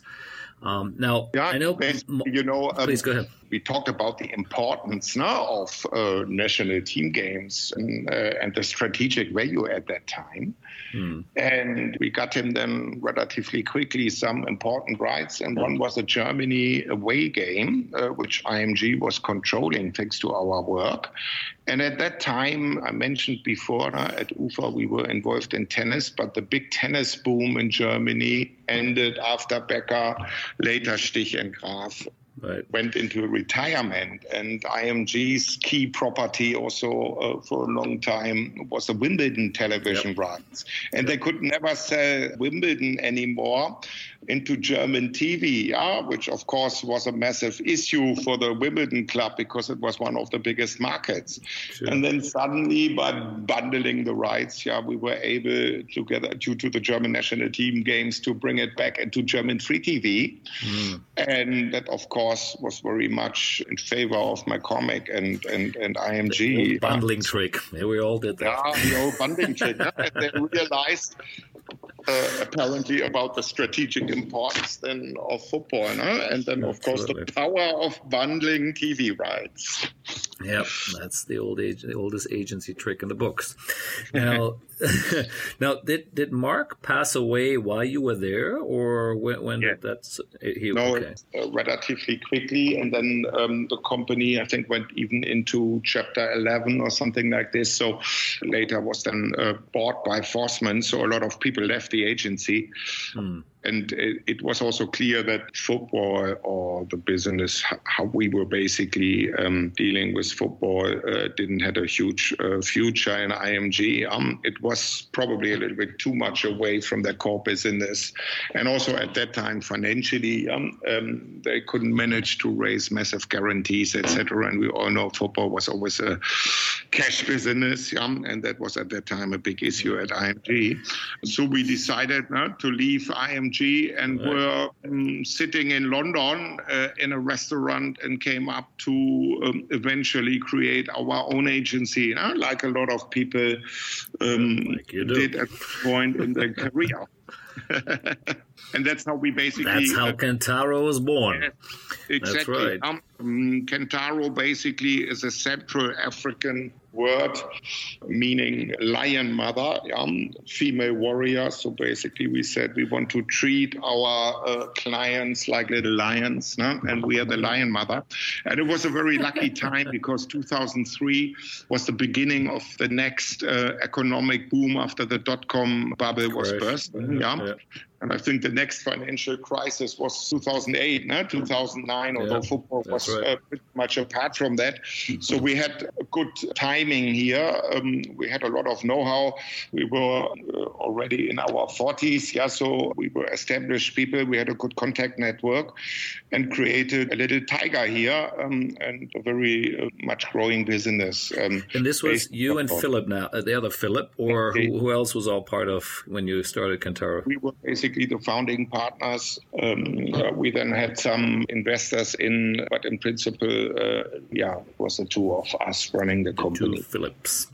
Um, now,
yeah,
I know.
You know,
um, please go ahead.
We talked about the importance now of uh, national team games and, uh, and, the strategic value at that time. Hmm. And we got him then relatively quickly some important rights. And one was a Germany away game, uh, which IMG was controlling thanks to our work. And at that time, I mentioned before uh, at UFA, we were involved in tennis, but the big tennis boom in Germany ended after Becker, later Stich and Graf right. went into retirement. And IMG's key property also uh, for a long time was the Wimbledon television yep. rights. And yep. they could never sell Wimbledon anymore into German TV, yeah, which of course was a massive issue for the Wimbledon club because it was one of the biggest markets. Sure. And then suddenly, by bundling the rights, yeah, we were able together due to the German national team games to bring it back into German free TV, mm. and that of course was very much in favor of McCormack and and and IMG.
bundling trick. Yeah, we all did that.
Yeah, the old bundling trick. and they realized uh, apparently about the strategic importance then of football, no? and then of Absolutely. course the power of bundling TV rights.
Yep, that's the old age, the oldest agency trick in the books. Now, now did did Mark pass away while you were there, or when, when yeah. did that?
He, no, okay. uh, relatively quickly, and then um, the company I think went even into chapter eleven or something like this. So later was then uh, bought by Forstmann. So a lot of people left the agency. Hmm and it, it, was also clear that football or the business, how we were basically um, dealing with football, uh, didn't have a huge uh, future in IMG. Um, it was probably a little bit too much away from their core business, and also at that time financially, um, um they couldn't manage to raise massive guarantees, etc. And we all know football was always a cash business, and that was at that time a big issue at IMG. So we decided uh, to leave IMG and right. were um, sitting in London uh, in a restaurant and came up to um, eventually create our own agency, you know, like a lot of people um, like did at point in their career. and that's how we basically.
That's how uh, Kentaro was born.
Exactly. That's right. Um, Kentaro basically is a Central African word meaning lion mother, um, female warrior. So basically, we said we want to treat our uh, clients like little lions, no? and we are the lion mother. And it was a very lucky time because 2003 was the beginning of the next uh, economic boom after the dot com bubble was burst. Mm-hmm. Yeah. yeah. And I think the next financial crisis was 2008, no? 2009, yeah, although football was right. uh, pretty much apart from that. So we had a good timing here. Um, we had a lot of know how. We were uh, already in our 40s, yeah, so we were established people. We had a good contact network and created a little tiger here um, and a very uh, much growing business. Um,
and this was you and Philip now, uh, the other Philip, or who, who, else was all part of when you started Kentaro?
We were basically basically the founding partners. Um, uh, we then had some investors in, but in principle, uh, yeah, it was the two of us running the, the company.
Phillips,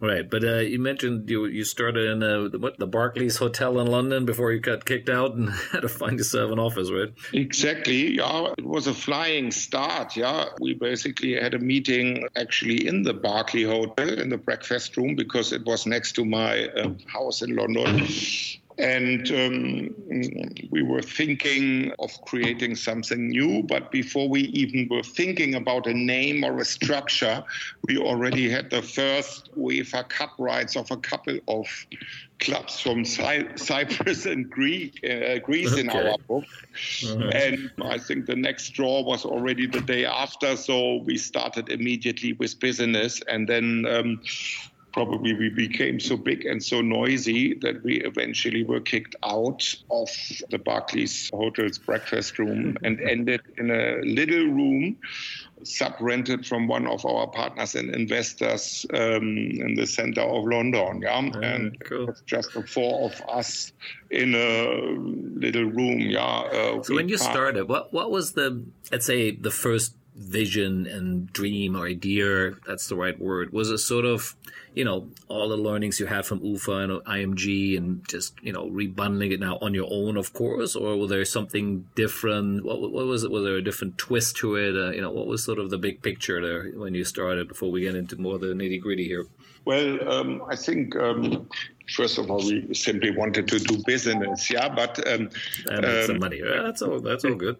right? But uh, you mentioned you you started in a, uh, what the Barclays Hotel in London before you got kicked out and had to find yourself an office, right?
Exactly. Yeah, it was a flying start. Yeah, we basically had a meeting actually in the Berkeley Hotel in the breakfast room because it was next to my uh, house in London. And um, we were thinking of creating something new, but before we even were thinking about a name or a structure, we already had the first UEFA Cup rights of a couple of clubs from Cy- Cyprus and Greek, uh, Greece okay. in our book. Uh-huh. And I think the next draw was already the day after, so we started immediately with business. And then um, probably we became so big and so noisy that we eventually were kicked out of the Barclays Hotel's breakfast room and ended in a little room sub-rented from one of our partners and investors um, in the center of London. Yeah,
oh, and cool.
just the four of us in a little room. Yeah.
Uh, so when you started, what what was the let's say the first vision and dream or idea that's the right word was it sort of you know all the learnings you had from ufa and img and just you know rebundling it now on your own of course or was there something different what, what was it was there a different twist to it uh, you know what was sort of the big picture there when you started before we get into more the nitty gritty here
well um, i think um, first of all, we simply wanted to do business, yeah. But um,
and make um, some money. Yeah, that's all. That's all good.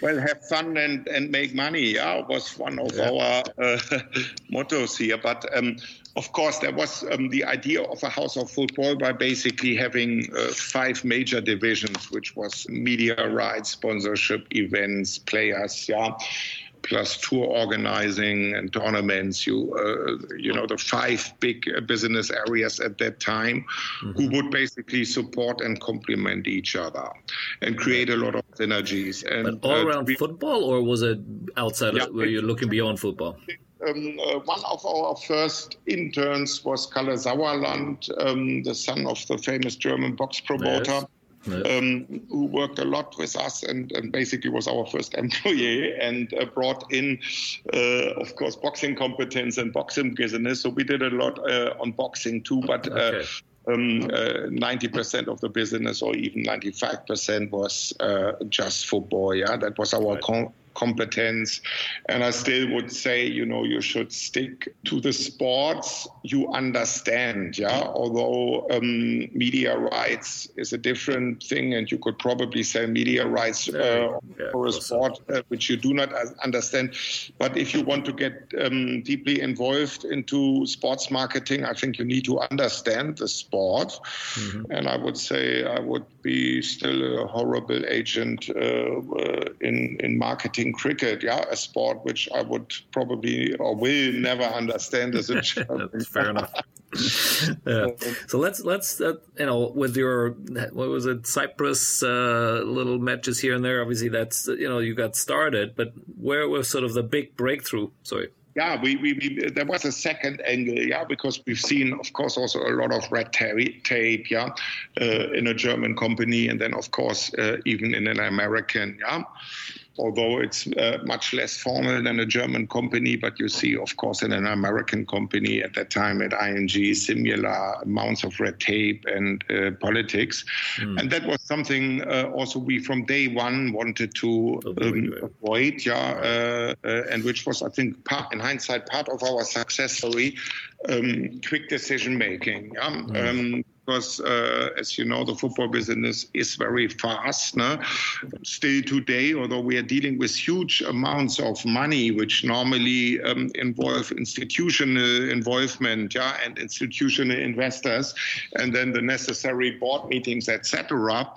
Well, have fun and, and make money. Yeah, was one of yeah. our uh, mottos here. But um, of course, there was um, the idea of a house of football by basically having uh, five major divisions, which was media rights, sponsorship, events, players. Yeah plus tour organizing and tournaments. You, uh, you know, the five big business areas at that time, mm-hmm. who would basically support and complement each other, and create a lot of synergies.
And but all uh, around be, football, or was it outside? Yeah, of, were you looking beyond football?
Um, uh, one of our first interns was Kalle Sauerland, um, the son of the famous German box promoter. Yes um, who worked a lot with us and, and, basically was our first employee and uh, brought in, uh, of course, boxing competence and boxing business. So we did a lot uh, on boxing too, but. Uh, okay. Um, 90% uh, of the business, or even 95%, was uh, just football. Yeah, that was our right. Competence. And I still would say, you know, you should stick to the sports you understand. Yeah, although um, media rights is a different thing, and you could probably say media rights uh, yeah, for a sport uh, which you do not understand. But if you want to get um, deeply involved into sports marketing, I think you need to understand the sport. Mm-hmm. And I would say I would be still a horrible agent uh, uh in in marketing cricket, yeah, a sport which I would probably or will never understand as a child.
fair enough. yeah. So let's let's uh, you know with your what was it Cyprus uh, little matches here and there. Obviously, that's you know you got started, but where was sort of the big breakthrough? Sorry
yeah, we, we, we, there was a second angle, yeah, because we've seen, of course, also a lot of red tape, yeah, uh, in a German company, and then, of course, uh, even in an American, yeah although it's uh, much less formal than a German company, but you see, of course, in an American company at that time at IMG, similar amounts of red tape and uh, politics. Mm. And that was something uh, also we from day one wanted to um, avoid, yeah, uh, uh, and which was, I think, part, in hindsight, part of our success story, um, quick decision making. Yeah? Mm. Um, because, uh, as you know, the football business is very fast. No? Still today, although we are dealing with huge amounts of money, which normally um, involve institutional involvement, yeah, and institutional investors, and then the necessary board meetings, etc.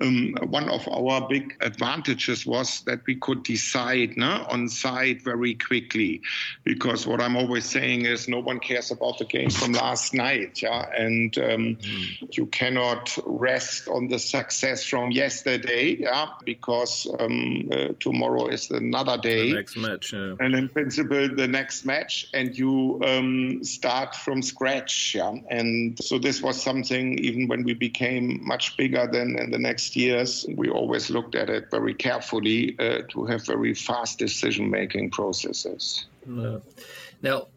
Um, one of our big advantages was that we could decide no, on site very quickly, because what I'm always saying is no one cares about the game from last night, yeah, and um, you cannot rest on the success from yesterday, yeah, because um, uh, tomorrow is another day.
The next match, yeah.
And in principle, the next match, and you um, start from scratch, yeah. And so this was something, even when we became much bigger than in the next years, we always looked at it very carefully uh, to have very fast decision making processes.
Now,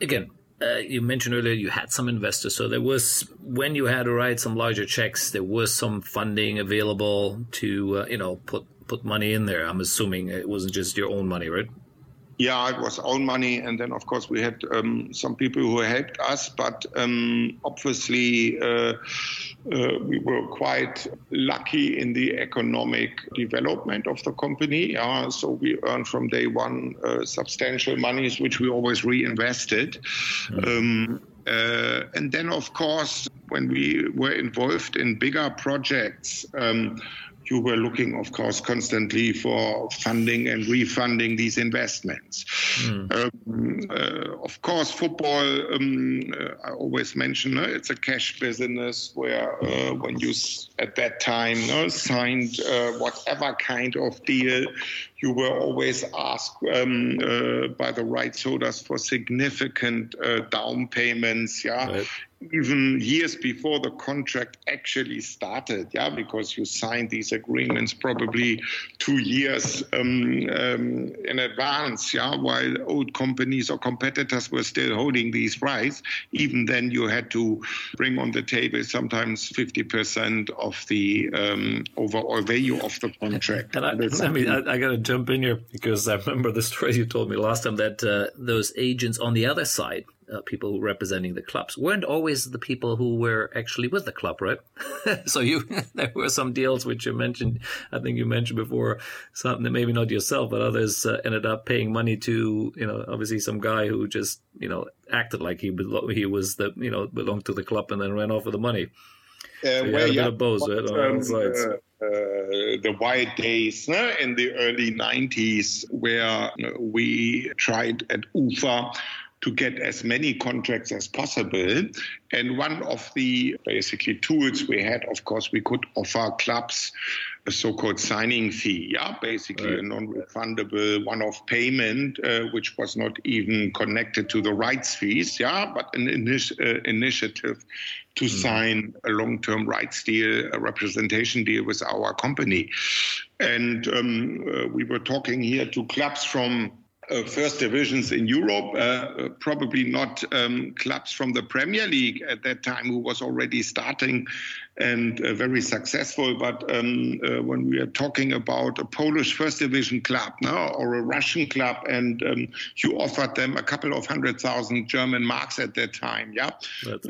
again, uh, you mentioned earlier you had some investors, so there was when you had to write some larger checks, there was some funding available to uh, you know put put money in there. I'm assuming it wasn't just your own money, right?
Yeah, it was own money, and then of course we had um, some people who helped us, but um, obviously uh, uh, we were quite lucky in the economic development of the company. Uh, so we earned from day one uh, substantial monies, which we always reinvested. Mm-hmm. Um, uh, and then, of course, when we were involved in bigger projects, um, you were looking, of course, constantly for funding and refunding these investments. Mm. Um, uh, of course, football, um, uh, I always mention, uh, it's a cash business where uh, when you at that time uh, signed uh, whatever kind of deal, you were always asked um, by the rights holders for significant down payments. Yeah. Right even years before the contract actually started, yeah, because you signed these agreements probably two years um, um, in advance, yeah, while old companies or competitors were still holding these rights. Even then, you had to bring on the table sometimes 50% of the um, overall value of the contract.
And I, I mean, I, I got to jump in here because I remember the story you told me last time that uh, those agents on the other side uh, people representing the clubs weren't always the people who were actually with the club, right? so you there were some deals which you mentioned. I think you mentioned before something that maybe not yourself, but others uh, ended up paying money to you know obviously some guy who just you know acted like he belo- he was the you know belonged to the club and then ran off with the money.
Uh, so well, yeah, both, right, um, uh, uh, the wild days no, in the early 90s where we tried at UFA to get as many contracts as possible. And one of the basically tools we had, of course, we could offer clubs a so-called signing fee, yeah, basically right. a non-refundable one-off payment, uh, which was not even connected to the rights fees, yeah, but an initi- uh, initiative to mm. sign a long-term rights deal, a representation deal with our company. And um, uh, we were talking here to clubs from uh, first divisions in Europe, uh, probably not um, clubs from the Premier League at that time, who was already starting and uh, very successful. But um, uh, when we are talking about a Polish first division club now or a Russian club, and um, you offered them a couple of hundred thousand German marks at that time, yeah,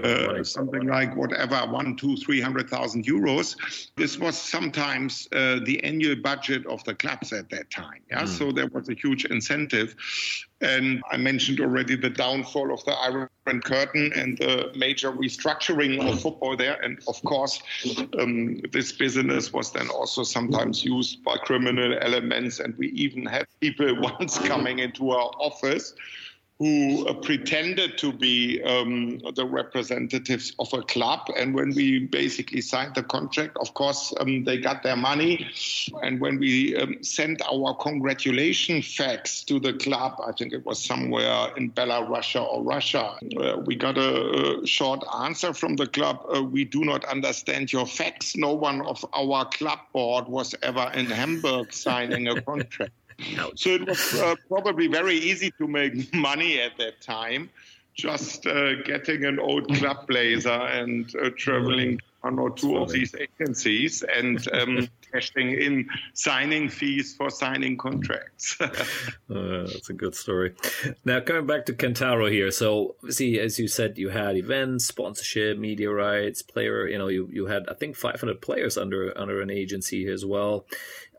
uh, something like whatever one, two, three hundred thousand euros. This was sometimes uh, the annual budget of the clubs at that time. Yeah, mm. so there was a huge incentive. And I mentioned already the downfall of the Iron Curtain and the major restructuring of football there. And of course, um, this business was then also sometimes used by criminal elements. And we even had people once coming into our office who uh, pretended to be um, the representatives of a club. And when we basically signed the contract, of course, um, they got their money. And when we um, sent our congratulation fax to the club, I think it was somewhere in Belarus or Russia, uh, we got a, a, short answer from the club. Uh, we do not understand your fax. No one of our club board was ever in Hamburg signing a contract. So it was uh, probably very easy to make money at that time, just uh, getting an old club blazer and uh, traveling one or two of these agencies and um, cashing in signing fees for signing contracts. uh,
that's a good story. Now, coming back to Kentaro here. So, see, as you said, you had events, sponsorship, media rights, player. You know, you, you had I think 500 players under under an agency as well.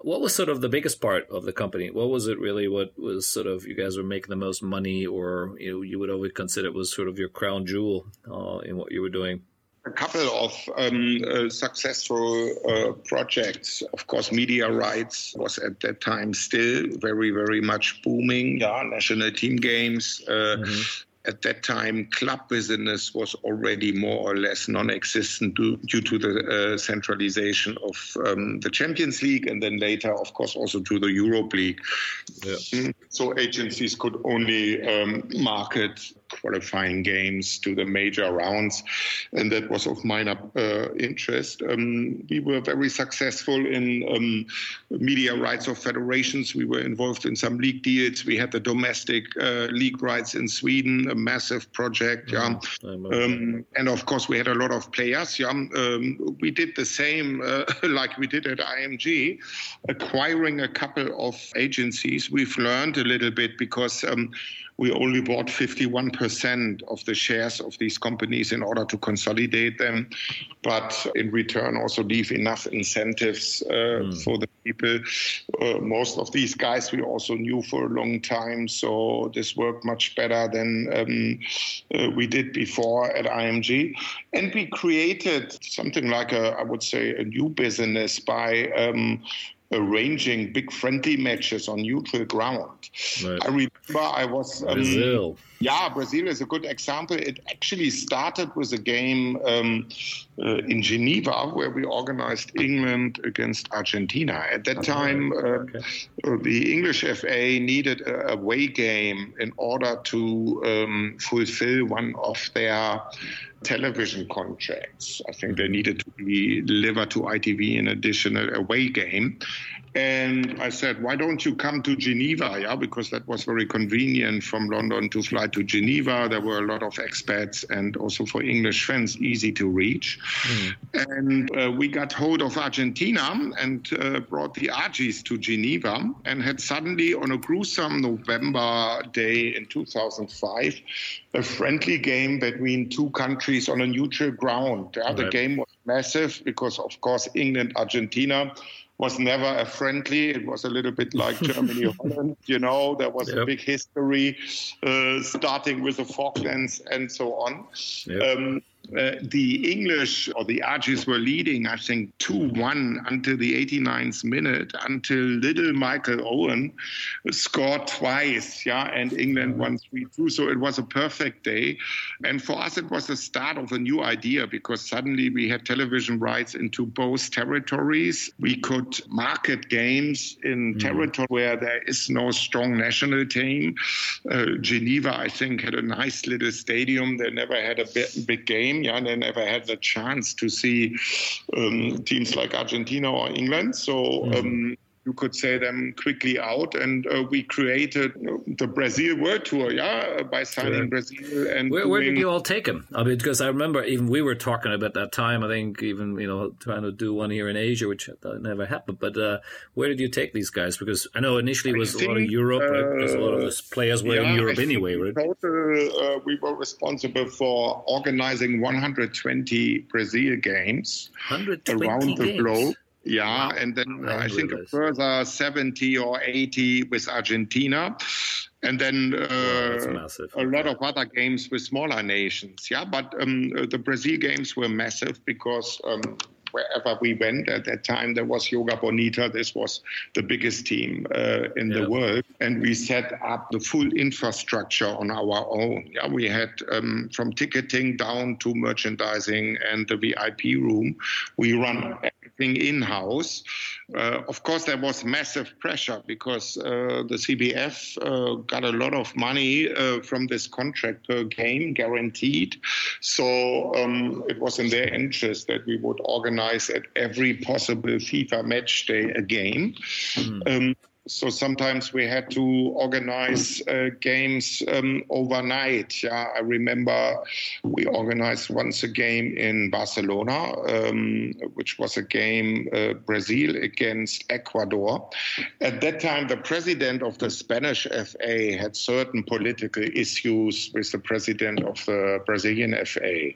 What was sort of the biggest part of the company? What was it really? What was sort of you guys were making the most money, or you know, you would always consider it was sort of your crown jewel uh, in what you were doing?
a couple of um, uh, successful uh, projects. Of course, media rights was at that time still very, very much booming. Yeah, national team games. Uh, mm-hmm at that time, club business was already more or less non-existent due, due to the uh, centralization of um, the Champions League, and then later, of course, also to the Europe League. Yeah. Mm, so agencies could only um, market qualifying games to the major rounds, and that was of minor uh, interest. Um, we were very successful in um, media rights of federations. We were involved in some league deals. We had the domestic uh, league rights in Sweden, a massive project. Yeah, um, and of course we had a lot of players. Yeah, um, we did the same uh, like we did at IMG, acquiring a couple of agencies. We've learned a little bit because um, we only bought 51% of the shares of these companies in order to consolidate them, but in return also leave enough incentives uh, mm. for the people. Uh, most of these guys we also knew for a long time, so this worked much better than um, uh, we did before at IMG. And we created something like a, I would say, a new business by um, arranging big friendly matches on neutral ground. Right. I remember I was
um, Brazil.
Yeah, Brazil is a good example. It actually started with a game um, uh, in Geneva where we organized England against Argentina. At that time, uh, okay. uh, the English FA needed a away game in order to um, fulfill one of their television contracts. I think they needed to be delivered to ITV an additional away game. And I said, why don't you come to Geneva? Yeah, because that was very convenient from London to fly to Geneva. There were a lot of expats and also for English fans, easy to reach. Mm. And uh, we got hold of Argentina and uh, brought the Argies to Geneva and had suddenly, on a gruesome November day in 2005, a friendly game between two countries on a neutral ground. Yeah, right. The game was massive because, of course, England, Argentina was never a friendly. It was a little bit like Germany, Holland. You know, there was yep. a big history, uh, starting with the Falklands and so on. Yep. Um, uh, the English or the Argies were leading, I think, 2 1 until the 89th minute, until little Michael Owen scored twice, yeah, and England won 3 2. So it was a perfect day. And for us, it was the start of a new idea because suddenly we had television rights into both territories. We could market games in mm. territory where there is no strong national team. Uh, Geneva, I think, had a nice little stadium. They never had a big game Yeah, they never had the chance to see um, teams like Argentina or England. So. Mm-hmm. Um, you could say them quickly out. And uh, we created the Brazil World Tour, yeah, by signing Brazil. And
where, where, did you all take them? I mean, because I remember even we were talking about that time. I think even you know trying to do one here in Asia, which never happened. But uh, where did you take these guys? Because I know initially it was think, a lot of Europe, uh, because a lot of the players were yeah, in Europe anyway, right?
Total, uh, we were responsible for organizing 120 Brazil games
120
around
games.
the globe. Yeah, and then I, I think a further 70 or 80 with Argentina. And then uh, a lot of other games with smaller nations. Yeah, but um, the Brazil games were massive because um, wherever we went at that time, there was Joga Bonita. This was the biggest team uh, in yeah. the world. And we set up the full infrastructure on our own. Yeah, we had um, from ticketing down to merchandising and the VIP room. We run everything in house. Uh, of course, there was massive pressure because uh, the CBF uh, got a lot of money uh, from this contract per game, guaranteed. So um, it was in their interest that we would organize at every possible FIFA match day a game. Mm. Um, so sometimes we had to organize uh, games um, overnight. Yeah, I remember we organized once a game in Barcelona, um, which was a game uh, Brazil against Ecuador. At that time, the president of the Spanish FA had certain political issues with the president of the Brazilian FA.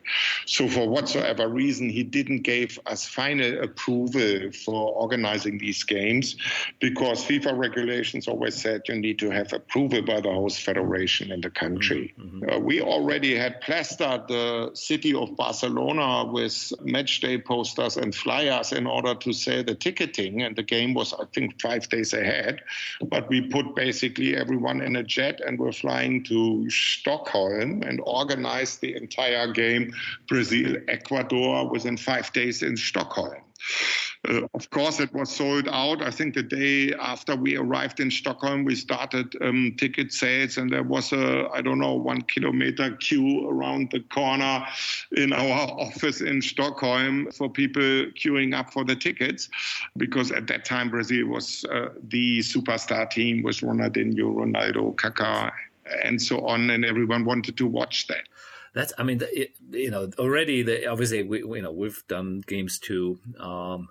So for whatsoever reason, he didn't give us final approval for organizing these games because FIFA regulations always said you need to have approval by the host federation in the country. Mm-hmm. Uh, we already had plastered the city of Barcelona with matchday posters and flyers in order to sell the ticketing, and the game was, I think, five days ahead. But we put basically everyone in a jet and we're flying to Stockholm and organized the entire game Brazil Ecuador within five days in Stockholm. Uh, of course, it was sold out. I think the day after we arrived in Stockholm, we started um, ticket sales, and there was a, I don't know, one kilometer queue around the corner in our office in Stockholm for people queuing up for the tickets, because at that time Brazil was uh, the superstar team with Ronaldinho, Ronaldo, Kaká, and so on, and everyone wanted to watch that
that's i mean it, you know already the, obviously we you know we've done games too um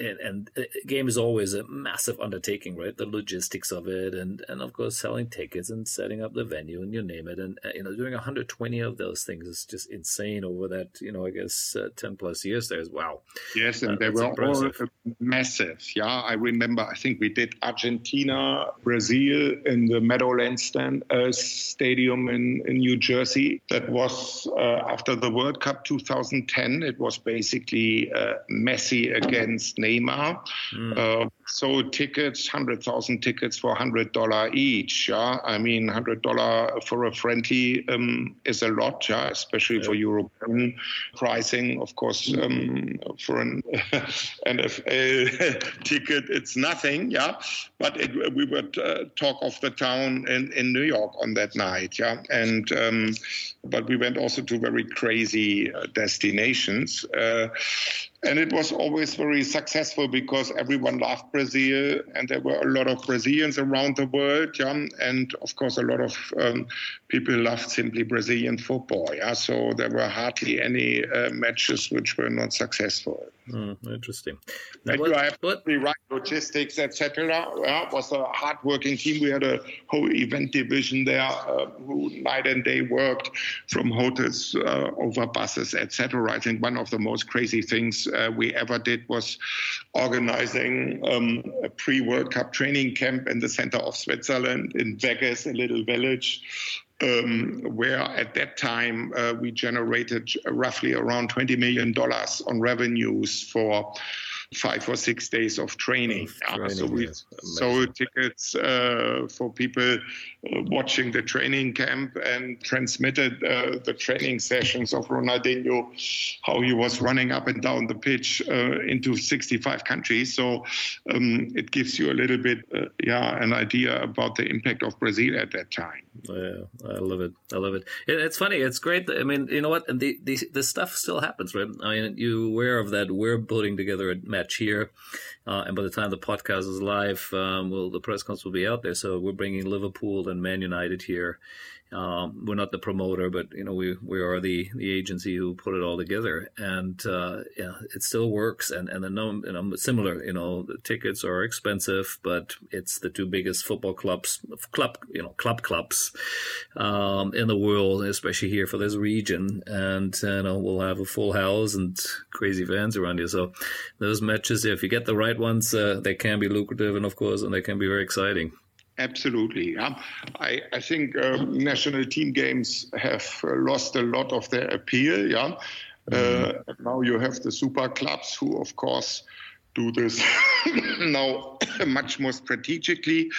and, and game is always a massive undertaking, right? The logistics of it, and and of course selling tickets and setting up the venue and you name it, and uh, you know doing 120 of those things is just insane over that you know I guess uh, 10 plus years. There's wow.
Yes, and uh, they were impressive. all massive. Yeah, I remember. I think we did Argentina, Brazil in the Meadowlands stand, uh, Stadium in in New Jersey. That was uh, after the World Cup 2010. It was basically uh, Messi against Neymar. Mm. Uh, so tickets, hundred thousand tickets for hundred dollar each. Yeah, I mean hundred dollar for a friendly um, is a lot. Yeah, especially yeah. for European pricing. Of course, um, for an NFL ticket, it's nothing. Yeah, but it, we would uh, talk of the town in, in New York on that night. Yeah, and um, but we went also to very crazy uh, destinations. Uh, and it was always very successful because everyone loved Brazil, and there were a lot of Brazilians around the world, yeah, and of course a lot of um, people loved simply Brazilian football, yeah. So there were hardly any uh, matches which were not successful.
Mm, interesting.
And what, you have what? the right logistics, etc. Yeah, was a hard-working team. We had a whole event division there uh, who night and day worked from hotels uh, over buses, etc. I think one of the most crazy things uh, we ever did was organizing um, a pre-World Cup training camp in the center of Switzerland in Weggis, a little village um, where at that time uh, we generated roughly around $20 million on revenues for five or six days of training. training so we sold tickets uh, for people uh, watching the training camp and transmitted uh, the training sessions of Ronaldinho, how he was running up and down the pitch uh, into 65 countries. So um, it gives you a little bit, uh, yeah, an idea about the impact of Brazil at that time.
Yeah, I love it. I love it. It's funny. It's great. I mean, you know what? And the, the, the stuff still happens, right? I mean, you aware of that. We're putting together a match here. Uh, and by the time the podcast is live, um, well, the press conference will be out there. So we're bringing Liverpool and Man United here um, we're not the promoter, but you know we we are the the agency who put it all together, and uh, yeah, it still works. And and the num- you know, similar, you know, the tickets are expensive, but it's the two biggest football clubs, club you know, club clubs um, in the world, especially here for this region. And you know, we'll have a full house and crazy fans around here. So those matches, if you get the right ones, uh, they can be lucrative, and of course, and they can be very exciting.
Absolutely. Yeah. I, I think um, national team games have uh, lost a lot of their appeal. Yeah. Mm-hmm. Uh, now you have the super clubs who, of course, do this now much more strategically.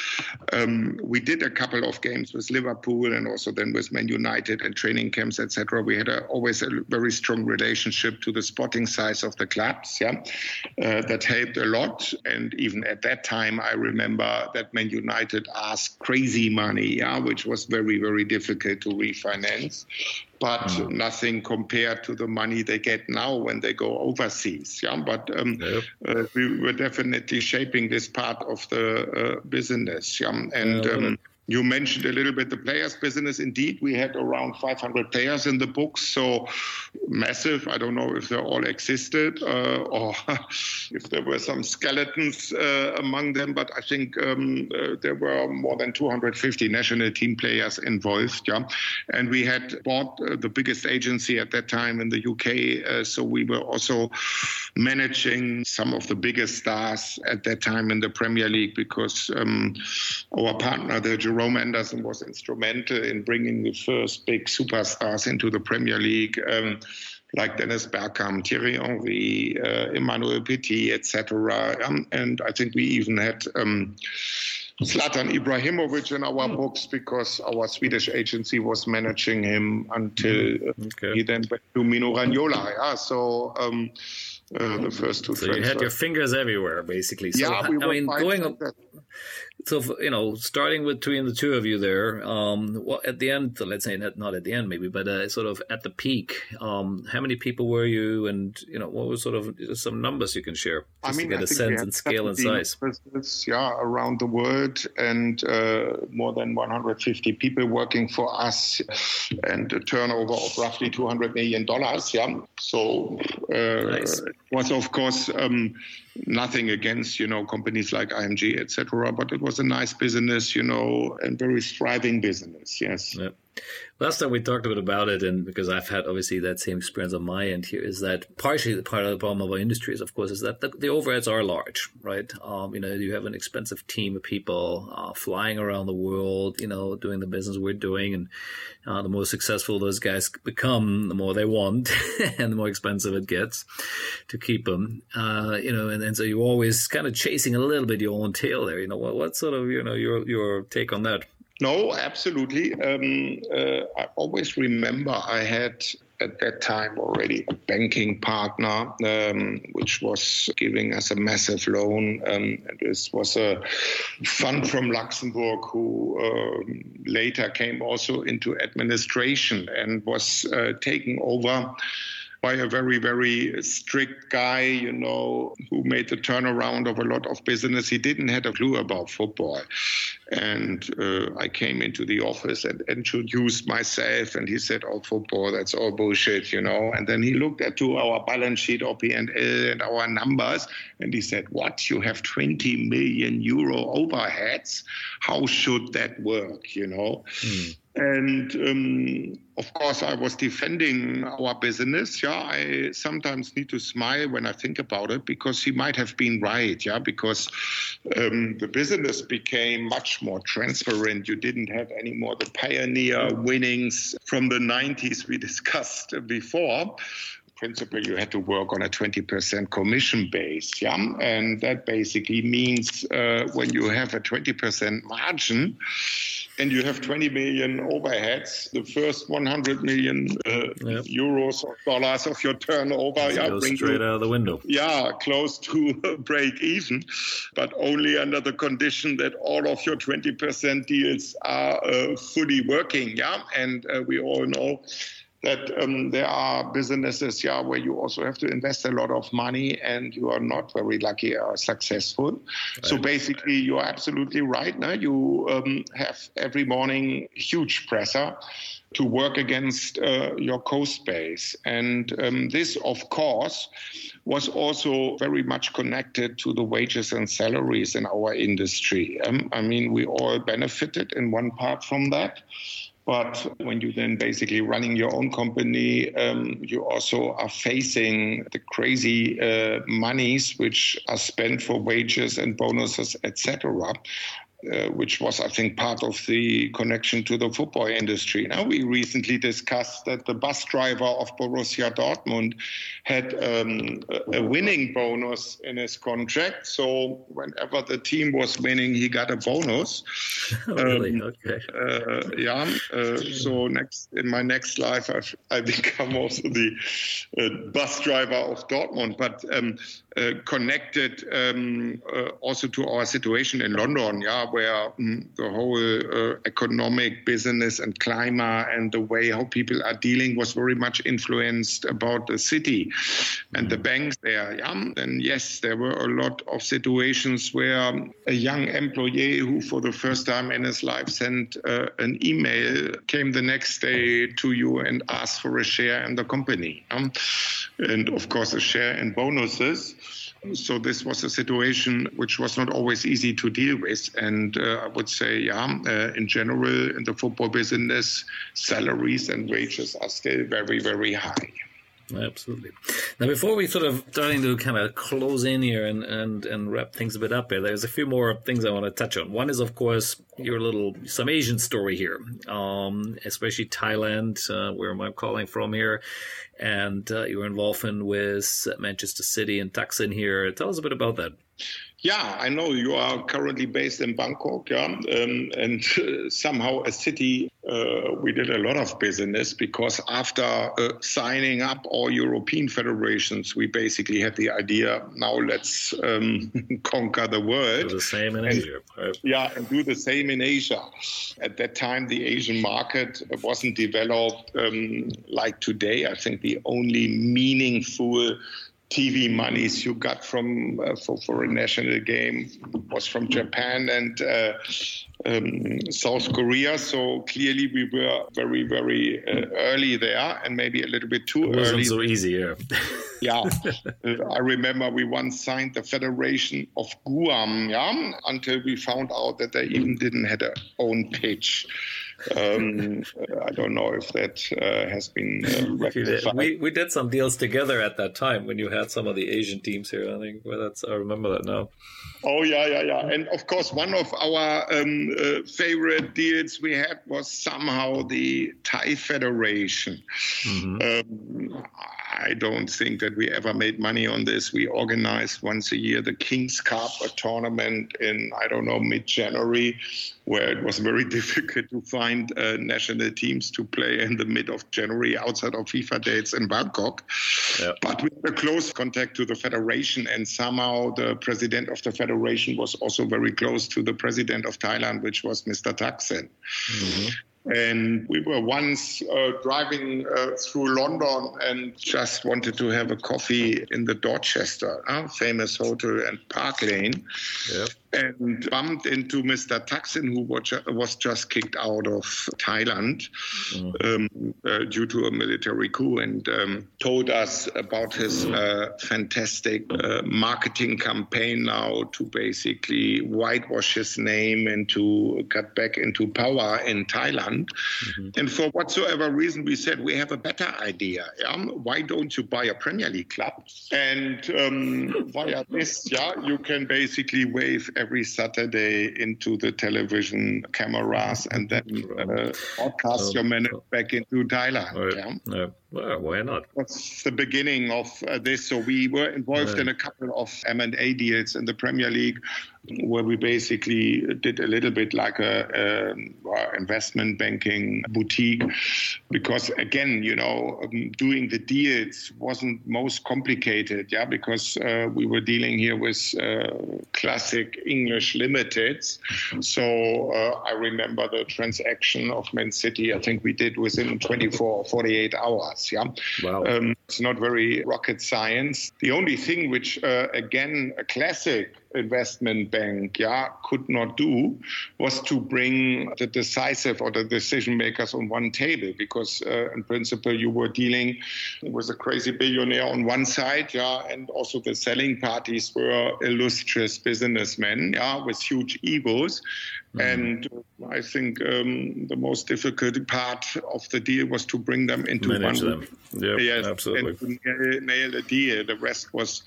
Um, we did a couple of games with Liverpool and also then with Man United and training camps, etc. We had a, always a very strong relationship to the sporting size of the clubs. Yeah, uh, that helped a lot. And even at that time, I remember that Man United asked crazy money, yeah, which was very very difficult to refinance but mm. nothing compared to the money they get now when they go overseas. Yeah, but um, yep. uh, we were definitely shaping this part of the uh, business. Yeah, and. Um, you mentioned a little bit the players business. Indeed, we had around 500 players in the books, so massive. I don't know if they all existed uh, or if there were some skeletons uh, among them, but I think um, uh, there were more than 250 national team players involved. Yeah, and we had bought uh, the biggest agency at that time in the UK, uh, so we were also managing some of the biggest stars at that time in the Premier League because um, our partner, the Jerome Anderson was instrumental in bringing the first big superstars into the Premier League. Um, like Dennis Bergkamp, Thierry Henry, uh, Emmanuel Petit, etc. Um, and I think we even had um, Zlatan Ibrahimovic in our books because our Swedish agency was managing him until okay. he then went to Mino Raiola. Yeah, so. Um, uh, the first two.
So you had your fingers everywhere, basically. So, yeah, we I mean, going so you know, starting with between the two of you there, um, well, at the end, let's say not, not at the end, maybe, but uh, sort of at the peak, um, how many people were you, and you know, what was sort of some numbers you can share,
just I mean,
to get I a sense and scale and size.
Business, yeah, around the world, and uh, more than 150 people working for us, and a turnover of roughly 200 million dollars. Yeah, so uh, nice. was of course. Um, nothing against you know companies like IMG etc. But it was a nice business, you know, and very thriving business. Yes.
Yep. Last time we talked a bit about it, and because I've had obviously that same experience on my end here, is that partially the part of the problem of our industry is, of course, is that the, the overheads are large, right? Um, you know, you have an expensive team of people uh, flying around the world, you know, doing the business we're doing, and uh, the more successful those guys become, the more they want, and the more expensive it gets to keep them. Uh, you know, and, and so you're always kind of chasing a little bit your own tail there. You know, what, what sort of you know your your take on that?
No, absolutely. Um, uh, I always remember I had at that time already a banking partner, um, which was giving us a massive loan. Um, this was a fund from Luxembourg who um, later came also into administration and was uh, taking over by a very, very strict guy, you know, who made the turnaround of a lot of business. He didn't have a clue about football. And uh, I came into the office and introduced myself, and he said, "Oh, football, that's all bullshit," you know. And then he looked at to our balance sheet, our and and our numbers, and he said, "What? You have 20 million euro overheads? How should that work?" You know. Mm. And um, of course, I was defending our business. Yeah, I sometimes need to smile when I think about it because he might have been right. Yeah, because um, the business became much more transparent. You didn't have any more the pioneer winnings from the 90s we discussed before principle, you had to work on a 20% commission base. Yeah. And that basically means uh, when you have a 20% margin, and you have 20 million overheads, the first 100 million uh, yep. euros or dollars of your turnover,
yeah, go straight you, out of the window.
Yeah, close to break even, but only under the condition that all of your 20% deals are uh, fully working. Yeah, and uh, we all know that um, there are businesses, yeah, where you also have to invest a lot of money and you are not very lucky or successful. Right. So basically, you are absolutely right. Now you um, have every morning huge pressure to work against uh, your cost base, and um, this, of course, was also very much connected to the wages and salaries in our industry. Um, I mean, we all benefited in one part from that. But when you then basically running your own company, um, you also are facing the crazy uh, monies which are spent for wages and bonuses, etc. Uh, which was, I think, part of the connection to the football industry. Now, we recently discussed that the bus driver of Borussia Dortmund had um, a winning bonus in his contract. So, whenever the team was winning, he got a bonus.
Oh, really? Um, okay.
Uh, yeah. Uh, so, next in my next life, I've, I become also the uh, bus driver of Dortmund. But um, uh, connected um, uh, also to our situation in London, yeah, where um, the whole uh, economic business and climate and the way how people are dealing was very much influenced about the city and the banks there. Yeah, and yes, there were a lot of situations where a young employee who, for the first time in his life, sent uh, an email came the next day to you and asked for a share in the company, um, and of course a share in bonuses. So this was a situation which was not always easy to deal with. And uh, I would say, yeah, uh, in general, in the football business, salaries and wages are still very, very high.
Absolutely. Now, before we sort of starting to kind of close in here and, and, and wrap things a bit up here, there's a few more things I want to touch on. One is, of course, your little some Asian story here, um, especially Thailand, uh, where I'm calling from here, and uh, your involvement with Manchester City and Thaksin here. Tell us a bit about that.
Yeah, I know you are currently based in Bangkok, yeah, um, and uh, somehow a city uh, we did a lot of business because after uh, signing up all European federations, we basically had the idea now let's um, conquer the world.
Do the same in and, Asia.
Yeah, and do the same in Asia. At that time, the Asian market wasn't developed um, like today. I think the only meaningful TV monies you got from uh, for, for a national game was from Japan and uh, um, South Korea. So clearly we were very very uh, early there and maybe a little bit too
it
wasn't
so easy. Yeah.
yeah, I remember we once signed the Federation of Guam, yeah, until we found out that they even didn't have their own pitch. Um, I don't know if that uh, has been uh,
we we did some deals together at that time when you had some of the Asian teams here. I think well, that's I remember that now.
Oh yeah, yeah, yeah. And of course, one of our um, uh, favorite deals we had was somehow the Thai Federation. Mm-hmm. Um, I don't think that we ever made money on this. We organized once a year the King's Cup, a tournament in I don't know mid January, where it was very difficult to find uh, national teams to play in the mid of January outside of FIFA dates in Bangkok. Yep. But we had a close contact to the federation, and somehow the president of the federation was also very close to the president of Thailand, which was Mr. Thaksin. Mm-hmm. And we were once uh, driving uh, through London and just wanted to have a coffee in the Dorchester, uh, famous hotel and Park Lane. Yep and bumped into Mr. Thaksin, who was just kicked out of Thailand mm. um, uh, due to a military coup, and um, told us about his uh, fantastic uh, marketing campaign now to basically whitewash his name and to cut back into power in Thailand. Mm-hmm. And for whatsoever reason, we said we have a better idea. Yeah? Why don't you buy a Premier League club? And um, via this, yeah, you can basically wave every Saturday into the television cameras and then uh, broadcast um, your minute back into Thailand.
Right. Yeah? Well, why not?
That's the beginning of uh, this. So we were involved in a couple of M&A deals in the Premier League where we basically did a little bit like a, a investment banking boutique because again you know um, doing the deals wasn't most complicated yeah because uh, we were dealing here with uh, classic english limiteds. So uh, i remember the transaction of man city i think we did within 24 or 48 hours yeah. Wow. Um, it's not very rocket science. The only thing which uh, again a classic investment bank yeah, could not do was to bring the decisive or the decision makers on one table because uh, in principle you were dealing with a crazy billionaire on one side yeah and also the selling parties were illustrious businessmen yeah with huge egos mm-hmm. and I think um, the most difficult part of the deal was to bring them into
Manage one. Them. Yep, yes, absolutely.
And nail the deal. The rest was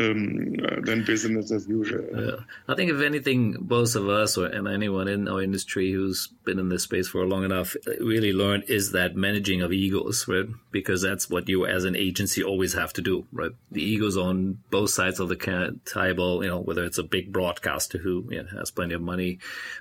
um, uh, than business as usual.
Yeah. I think if anything, both of us or and anyone in our industry who's been in this space for long enough really learned is that managing of egos, right? Because that's what you as an agency always have to do, right? The egos on both sides of the table, you know, whether it's a big broadcaster who you know, has plenty of money,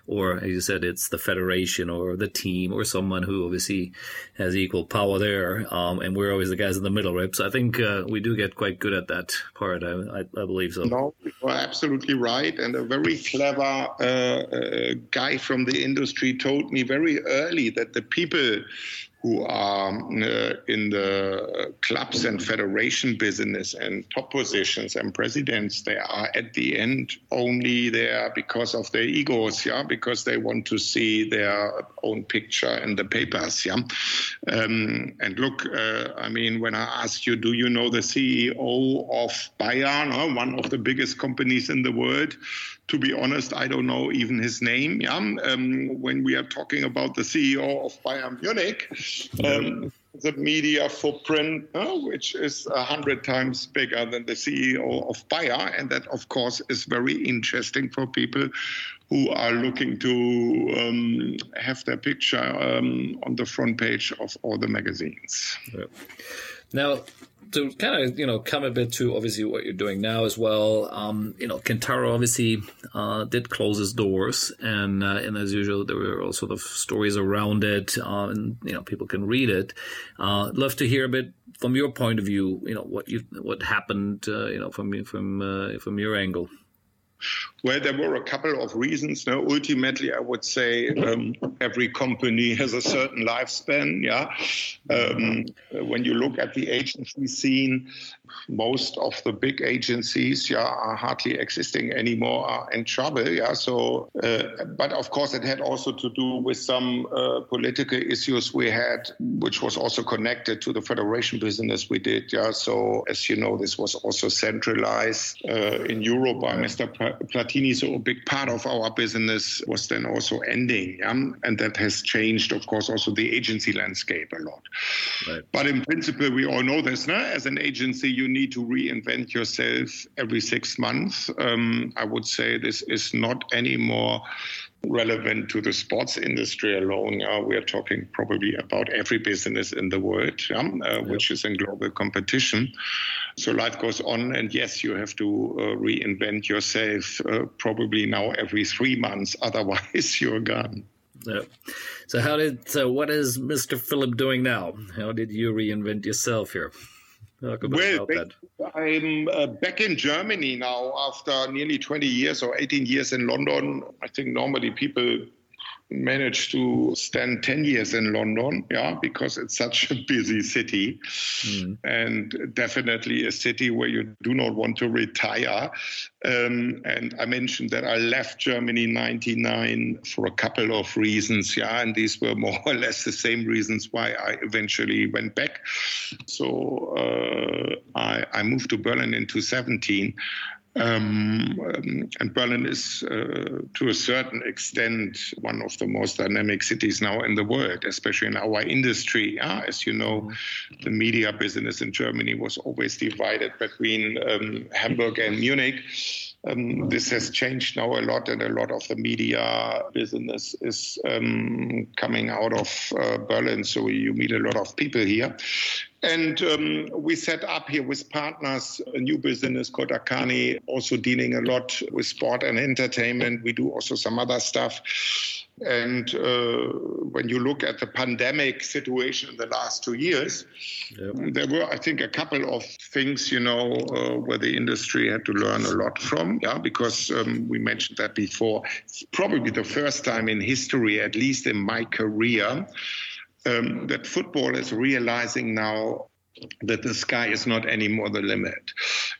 or as you said, it's the federation or the team or someone who obviously has equal power there, um, and we're always the guys in the middle, right? So I think uh, we do get quite good at that part. I, I, believe so.
No, you are absolutely right. And a very clever uh, uh, guy from the industry told me very early that the people who are uh, in the clubs and federation business and top positions and presidents, they are at the end only there because of their egos, yeah, because they want to see their own picture in the papers, yeah. Um, and look, uh, I mean, when I ask you, do you know the CEO of Bayer, one of the biggest companies in the world? to be honest, I don't know even his name. Yeah, um, when we are talking about the CEO of Bayern Munich, um, the media footprint, uh, which is a hundred times bigger than the CEO of Bayer, and that of course is very interesting for people who are looking to um, have their picture um, on the front page of all the magazines. Yeah.
Now, to kind of you know come a bit to obviously what you're doing now as well. Um, you know, Kentaro obviously uh, did close its doors, and uh, and as usual, there were all sort of stories around it, uh, and you know people can read it. Uh, I'd love to hear a bit from your point of view. You know what you what happened. Uh, you know from from uh, from your angle.
Well, there were a couple of reasons. Now, ultimately, I would say um, every company has a certain lifespan. Yeah, um, when you look at the agency scene, most of the big agencies, yeah, are hardly existing anymore, are in trouble. Yeah, so, uh, but of course, it had also to do with some uh, political issues we had, which was also connected to the federation business we did. Yeah, so as you know, this was also centralized uh, in Europe by Mr. So a big part of our business was then also ending. Yeah? And that has changed, of course, also the agency landscape a lot. Right. But in principle, we all know this. No? As an agency, you need to reinvent yourself every six months. Um, I would say this is not anymore relevant to the sports industry alone. Yeah, we are talking probably about every business in the world, uh, which is in global competition. So life goes on, and yes, you have to uh, reinvent yourself uh, probably now every three months. Otherwise, you're gone.
So how did so what is Mr. Philipp doing now? How did you reinvent yourself here?
Well, I'm uh, back in Germany now after nearly 20 years or 18 years in London. I think normally people managed to stand 10 years in London, yeah, because it's such a busy city mm. and definitely a city where you do not want to retire. Um, and I mentioned that I left Germany in 99 for a couple of reasons, yeah, and these were more or less the same reasons why I eventually went back. So uh, I, I moved to Berlin in 2017 um, um, and Berlin is, uh, to a certain extent, one of the most dynamic cities now in the world, especially in our industry. Yeah? As you know, the media business in Germany was always divided between um, Hamburg and Munich. Um, this has changed now a lot, and a lot of the media business is um, coming out of uh, Berlin. So you meet a lot of people here. And um, we set up here with partners a new business called Akani, also dealing a lot with sport and entertainment. We do also some other stuff. And uh, when you look at the pandemic situation in the last two years, yep. there were, I think, a couple of things, you know, uh, where the industry had to learn a lot from. Yeah, because um, we mentioned that before. It's probably the first time in history, at least in my career, um, that football is realizing now that the sky is not anymore the limit.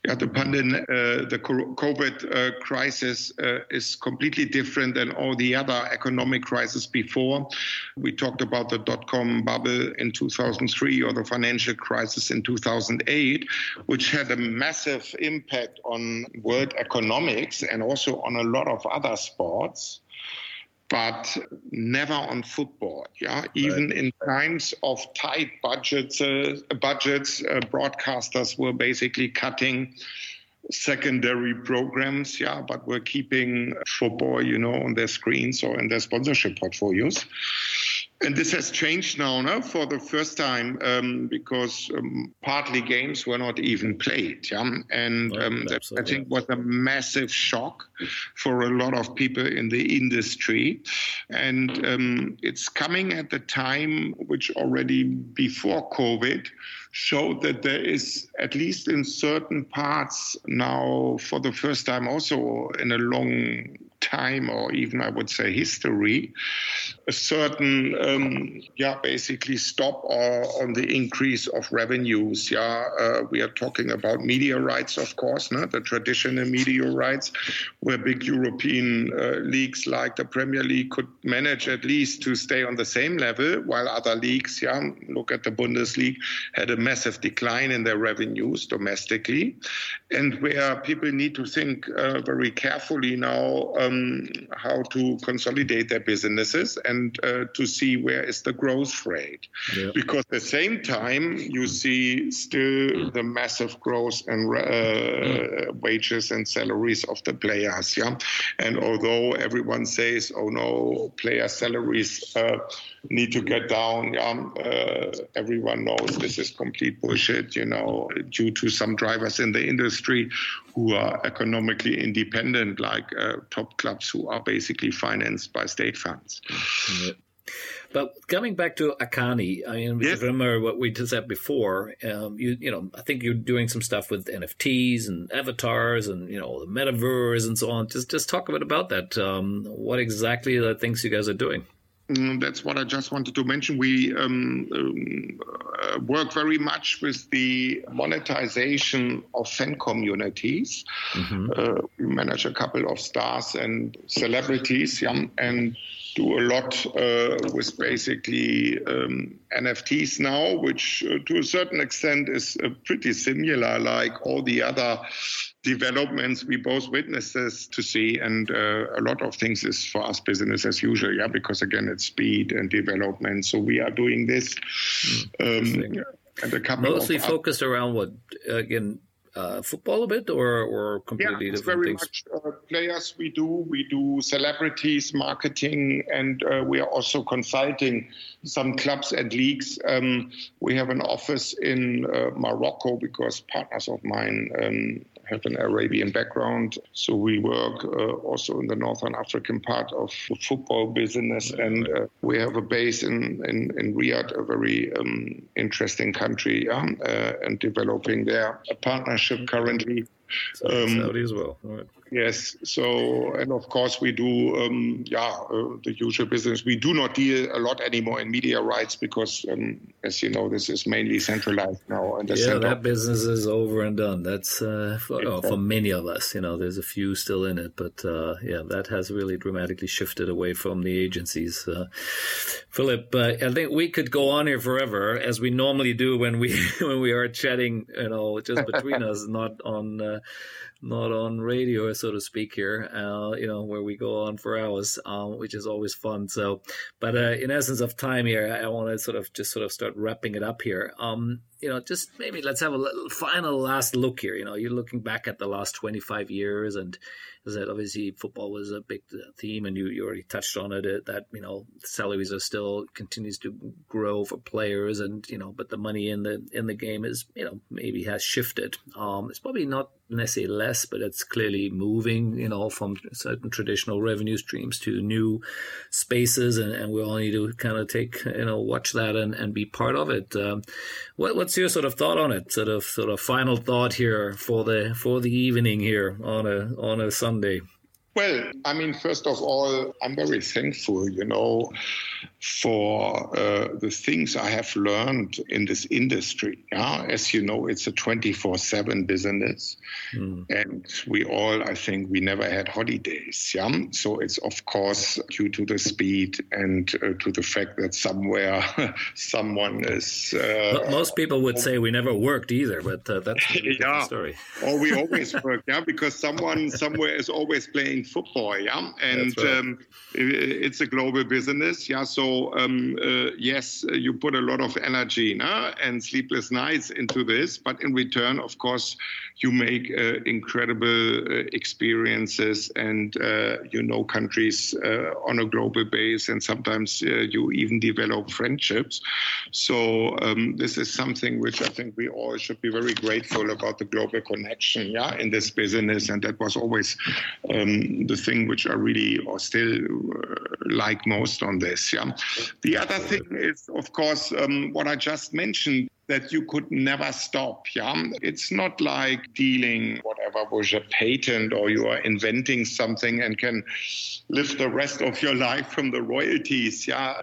Yeah, the, pandemic, uh, the COVID uh, crisis uh, is completely different than all the other economic crises before. We talked about the dot com bubble in 2003 or the financial crisis in 2008, which had a massive impact on world economics and also on a lot of other sports but never on football. Yeah, even right. in times of tight budgets, uh, budgets, uh, broadcasters were basically cutting secondary programs. Yeah, but we're keeping football, you know, on their screens or in their sponsorship portfolios. And this has changed now no, for the first time um, because um, partly games were not even played. Yeah? And um, that, I think was a massive shock for a lot of people in the industry. And um, it's coming at the time which already before COVID showed that there is, at least in certain parts now, for the first time also in a long time or even I would say history, a certain um, yeah basically stop or on the increase of revenues. Yeah, uh, we are talking about media rights, of course, no? the traditional media rights, where big European uh, leagues like the Premier League could manage at least to stay on the same level, while other leagues, yeah, look at the Bundesliga, had a massive decline in their revenues domestically, and where people need to think uh, very carefully now. Um, um, how to consolidate their businesses and uh, to see where is the growth rate. Yeah. Because at the same time, you see still the massive growth in uh, wages and salaries of the players. Yeah, and although everyone says, "Oh no, player salaries." Uh, need to get down. Um, uh, everyone knows this is complete bullshit, you know, due to some drivers in the industry who are economically independent, like uh, top clubs who are basically financed by state funds.
But coming back to Akani, I mean, yes. remember what we just said before. Um, you, you know, I think you're doing some stuff with NFTs and avatars and you know the metaverse and so on. Just, just talk a bit about that. Um, what exactly are the things you guys are doing?
Mm, that's what I just wanted to mention. We um, um, uh, work very much with the monetization of fan communities. Mm-hmm. Uh, we manage a couple of stars and celebrities, yeah, and do a lot uh, with basically um, NFTs now, which uh, to a certain extent is uh, pretty similar, like all the other developments we both witnesses to see. And uh, a lot of things is for us business as usual, yeah, because again, it's speed and development. So we are doing this.
Mm, um, and a couple mostly focused around what again uh, football a bit, or or completely
yeah,
it's different
very
things?
much uh, players we do. We do celebrities, marketing, and uh, we are also consulting some clubs and leagues. Um, we have an office in uh, Morocco because partners of mine um, have an Arabian background. So we work uh, also in the Northern African part of the football business. And uh, we have a base in, in, in Riyadh, a very um, interesting country, um, uh, and developing there a partnership currently.
Um, Saudi as well. All right.
Yes. So, and of course, we do, um, yeah, uh, the usual business. We do not deal a lot anymore in media rights because, um, as you know, this is mainly centralized now.
And yeah, center- that business is over and done. That's uh, for, oh, for, many of us. You know, there's a few still in it, but uh, yeah, that has really dramatically shifted away from the agencies. Uh, Philipp, uh, I think we could go on here forever, as we normally do when we when we are chatting. You know, just between us, not on uh, not on radio, so to speak, here, uh, you know, where we go on for hours, um, which is always fun. So, but uh, in essence of time here, I want to sort of just sort of start wrapping it up here. Um, you know, just maybe let's have a little final last look here. You know, you're looking back at the last 25 years and that obviously football was a big theme, and you, you already touched on it. That you know salaries are still continues to grow for players, and you know, but the money in the in the game is you know maybe has shifted. Um, it's probably not necessarily less, but it's clearly moving. You know, from certain traditional revenue streams to new spaces, and, and we all need to kind of take you know watch that and, and be part of it. Um, what, what's your sort of thought on it? Sort of sort of final thought here for the for the evening here on a on a Sunday?
Well, I mean, first of all, I'm very thankful, you know, for uh, the things I have learned in this industry. Yeah, as you know, it's a 24/7 business, mm. and we all, I think, we never had holidays. Yeah, so it's of course due to the speed and uh, to the fact that somewhere someone is. Uh,
Most people would say we never worked either, but uh, that's a yeah. story.
or we always work, yeah, because someone somewhere is always playing football. Yeah, and right. um, it, it's a global business. Yeah, so um, uh, yes, you put a lot of energy nah, and sleepless nights into this, but in return, of course, you make uh, incredible uh, experiences and uh, you know countries uh, on a global base, and sometimes uh, you even develop friendships. So um, this is something which I think we all should be very grateful about the global connection, yeah, in this business, and that was always um, the thing which I really or still like most on this, yeah. The other thing is, of course, um, what I just mentioned that you could never stop. Yeah, it's not like dealing whatever with a patent or you are inventing something and can live the rest of your life from the royalties. Yeah,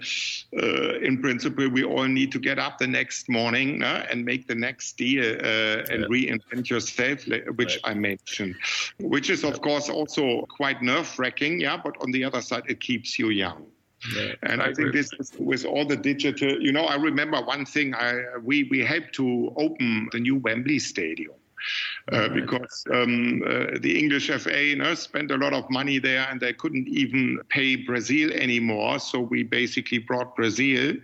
uh, in principle, we all need to get up the next morning uh, and make the next deal uh, and yeah. reinvent yourself, which right. I mentioned, which is of course also quite nerve wracking. Yeah, but on the other side, it keeps you young. Yeah, and I, I think this is with all the digital, you know, I remember one thing. I we we helped to open the new Wembley Stadium. Uh, because um, uh, the English FA you know, spent a lot of money there and they couldn't even pay Brazil anymore. So we basically brought Brazil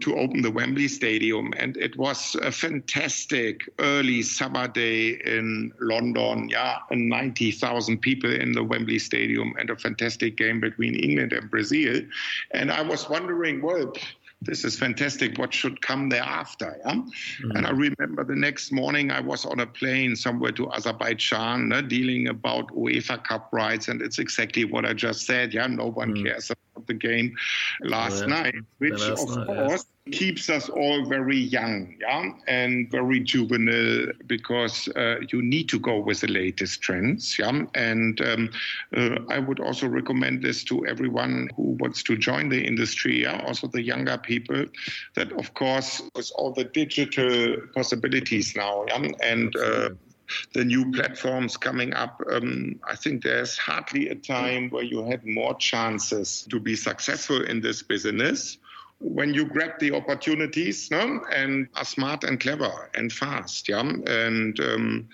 to open the Wembley Stadium. And it was a fantastic early summer day in London. Yeah, 90,000 people in the Wembley Stadium and a fantastic game between England and Brazil. And I was wondering, well, this is fantastic. What should come thereafter? Yeah? Mm. And I remember the next morning I was on a plane somewhere to Azerbaijan, uh, dealing about UEFA Cup rights, and it's exactly what I just said. Yeah, no one mm. cares about the game last yeah. night, which of night, course yeah. Keeps us all very young, yeah, and very juvenile because uh, you need to go with the latest trends, yeah. And um, uh, I would also recommend this to everyone who wants to join the industry, yeah, also the younger people, that of course with all the digital possibilities now, yeah, and uh, the new platforms coming up, um, I think there's hardly a time where you had more chances to be successful in this business when you grab the opportunities no? and are smart and clever and fast. Yeah. And um,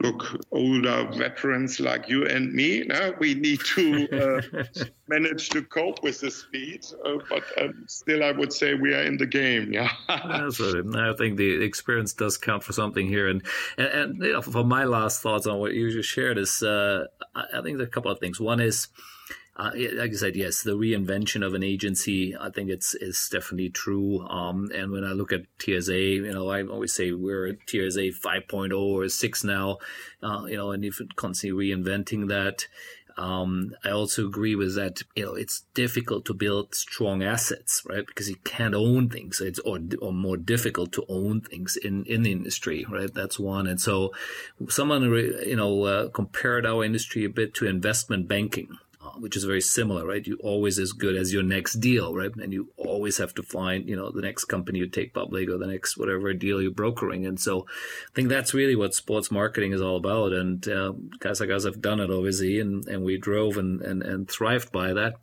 look, older veterans like you and me, no? we need to uh, manage to cope with the speed. Uh, but um, still, I would say we are in the game. Yeah.
Absolutely. I think the experience does count for something here. And, and, and you know, for my last thoughts on what you just shared is, uh, I think there are a couple of things. One is, uh, like I said, yes, the reinvention of an agency, I think it's is definitely true. Um, and when I look at TSA, you know, I always say we're at TSA 5.0 or 6 now, uh, you know, and if constantly reinventing that. Um, I also agree with that. You know, it's difficult to build strong assets, right? Because you can't own things. It's or, or more difficult to own things in in the industry, right? That's one. And so, someone you know uh, compared our industry a bit to investment banking, which is very similar, right? You always as good as your next deal, right? And you always have to find, you know, the next company you take public or the next whatever deal you're brokering. And so I think that's really what sports marketing is all about. And uh, guys like us have done it, obviously, and, and we drove and, and, and thrived by that.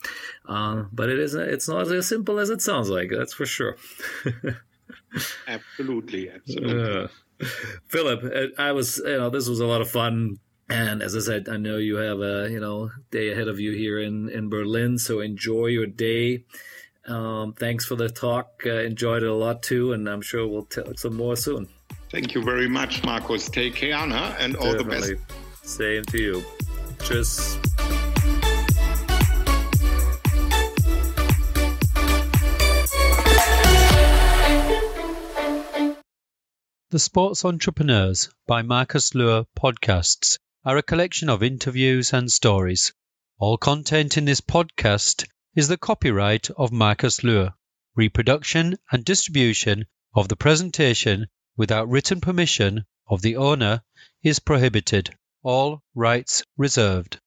Uh, but it is, it's not as simple as it sounds like, that's for sure.
absolutely. Absolutely. Uh,
Philipp, I was, you know, this was a lot of fun and as I said, I know you have a you know day ahead of you here in in Berlin, so enjoy your day. Um, thanks for the talk. Uh, enjoyed it a lot too, and I'm sure we'll talk some more soon.
Thank you very much, Marcus. Take care, Anna, and all Definitely. the
best. Same to you. Cheers.
The Sports Entrepreneurs by Marcus Luer podcasts are a collection of interviews and stories. All content in this podcast is the copyright of Marcus Luer. Reproduction and distribution of the presentation without written permission of the owner is prohibited. All rights reserved.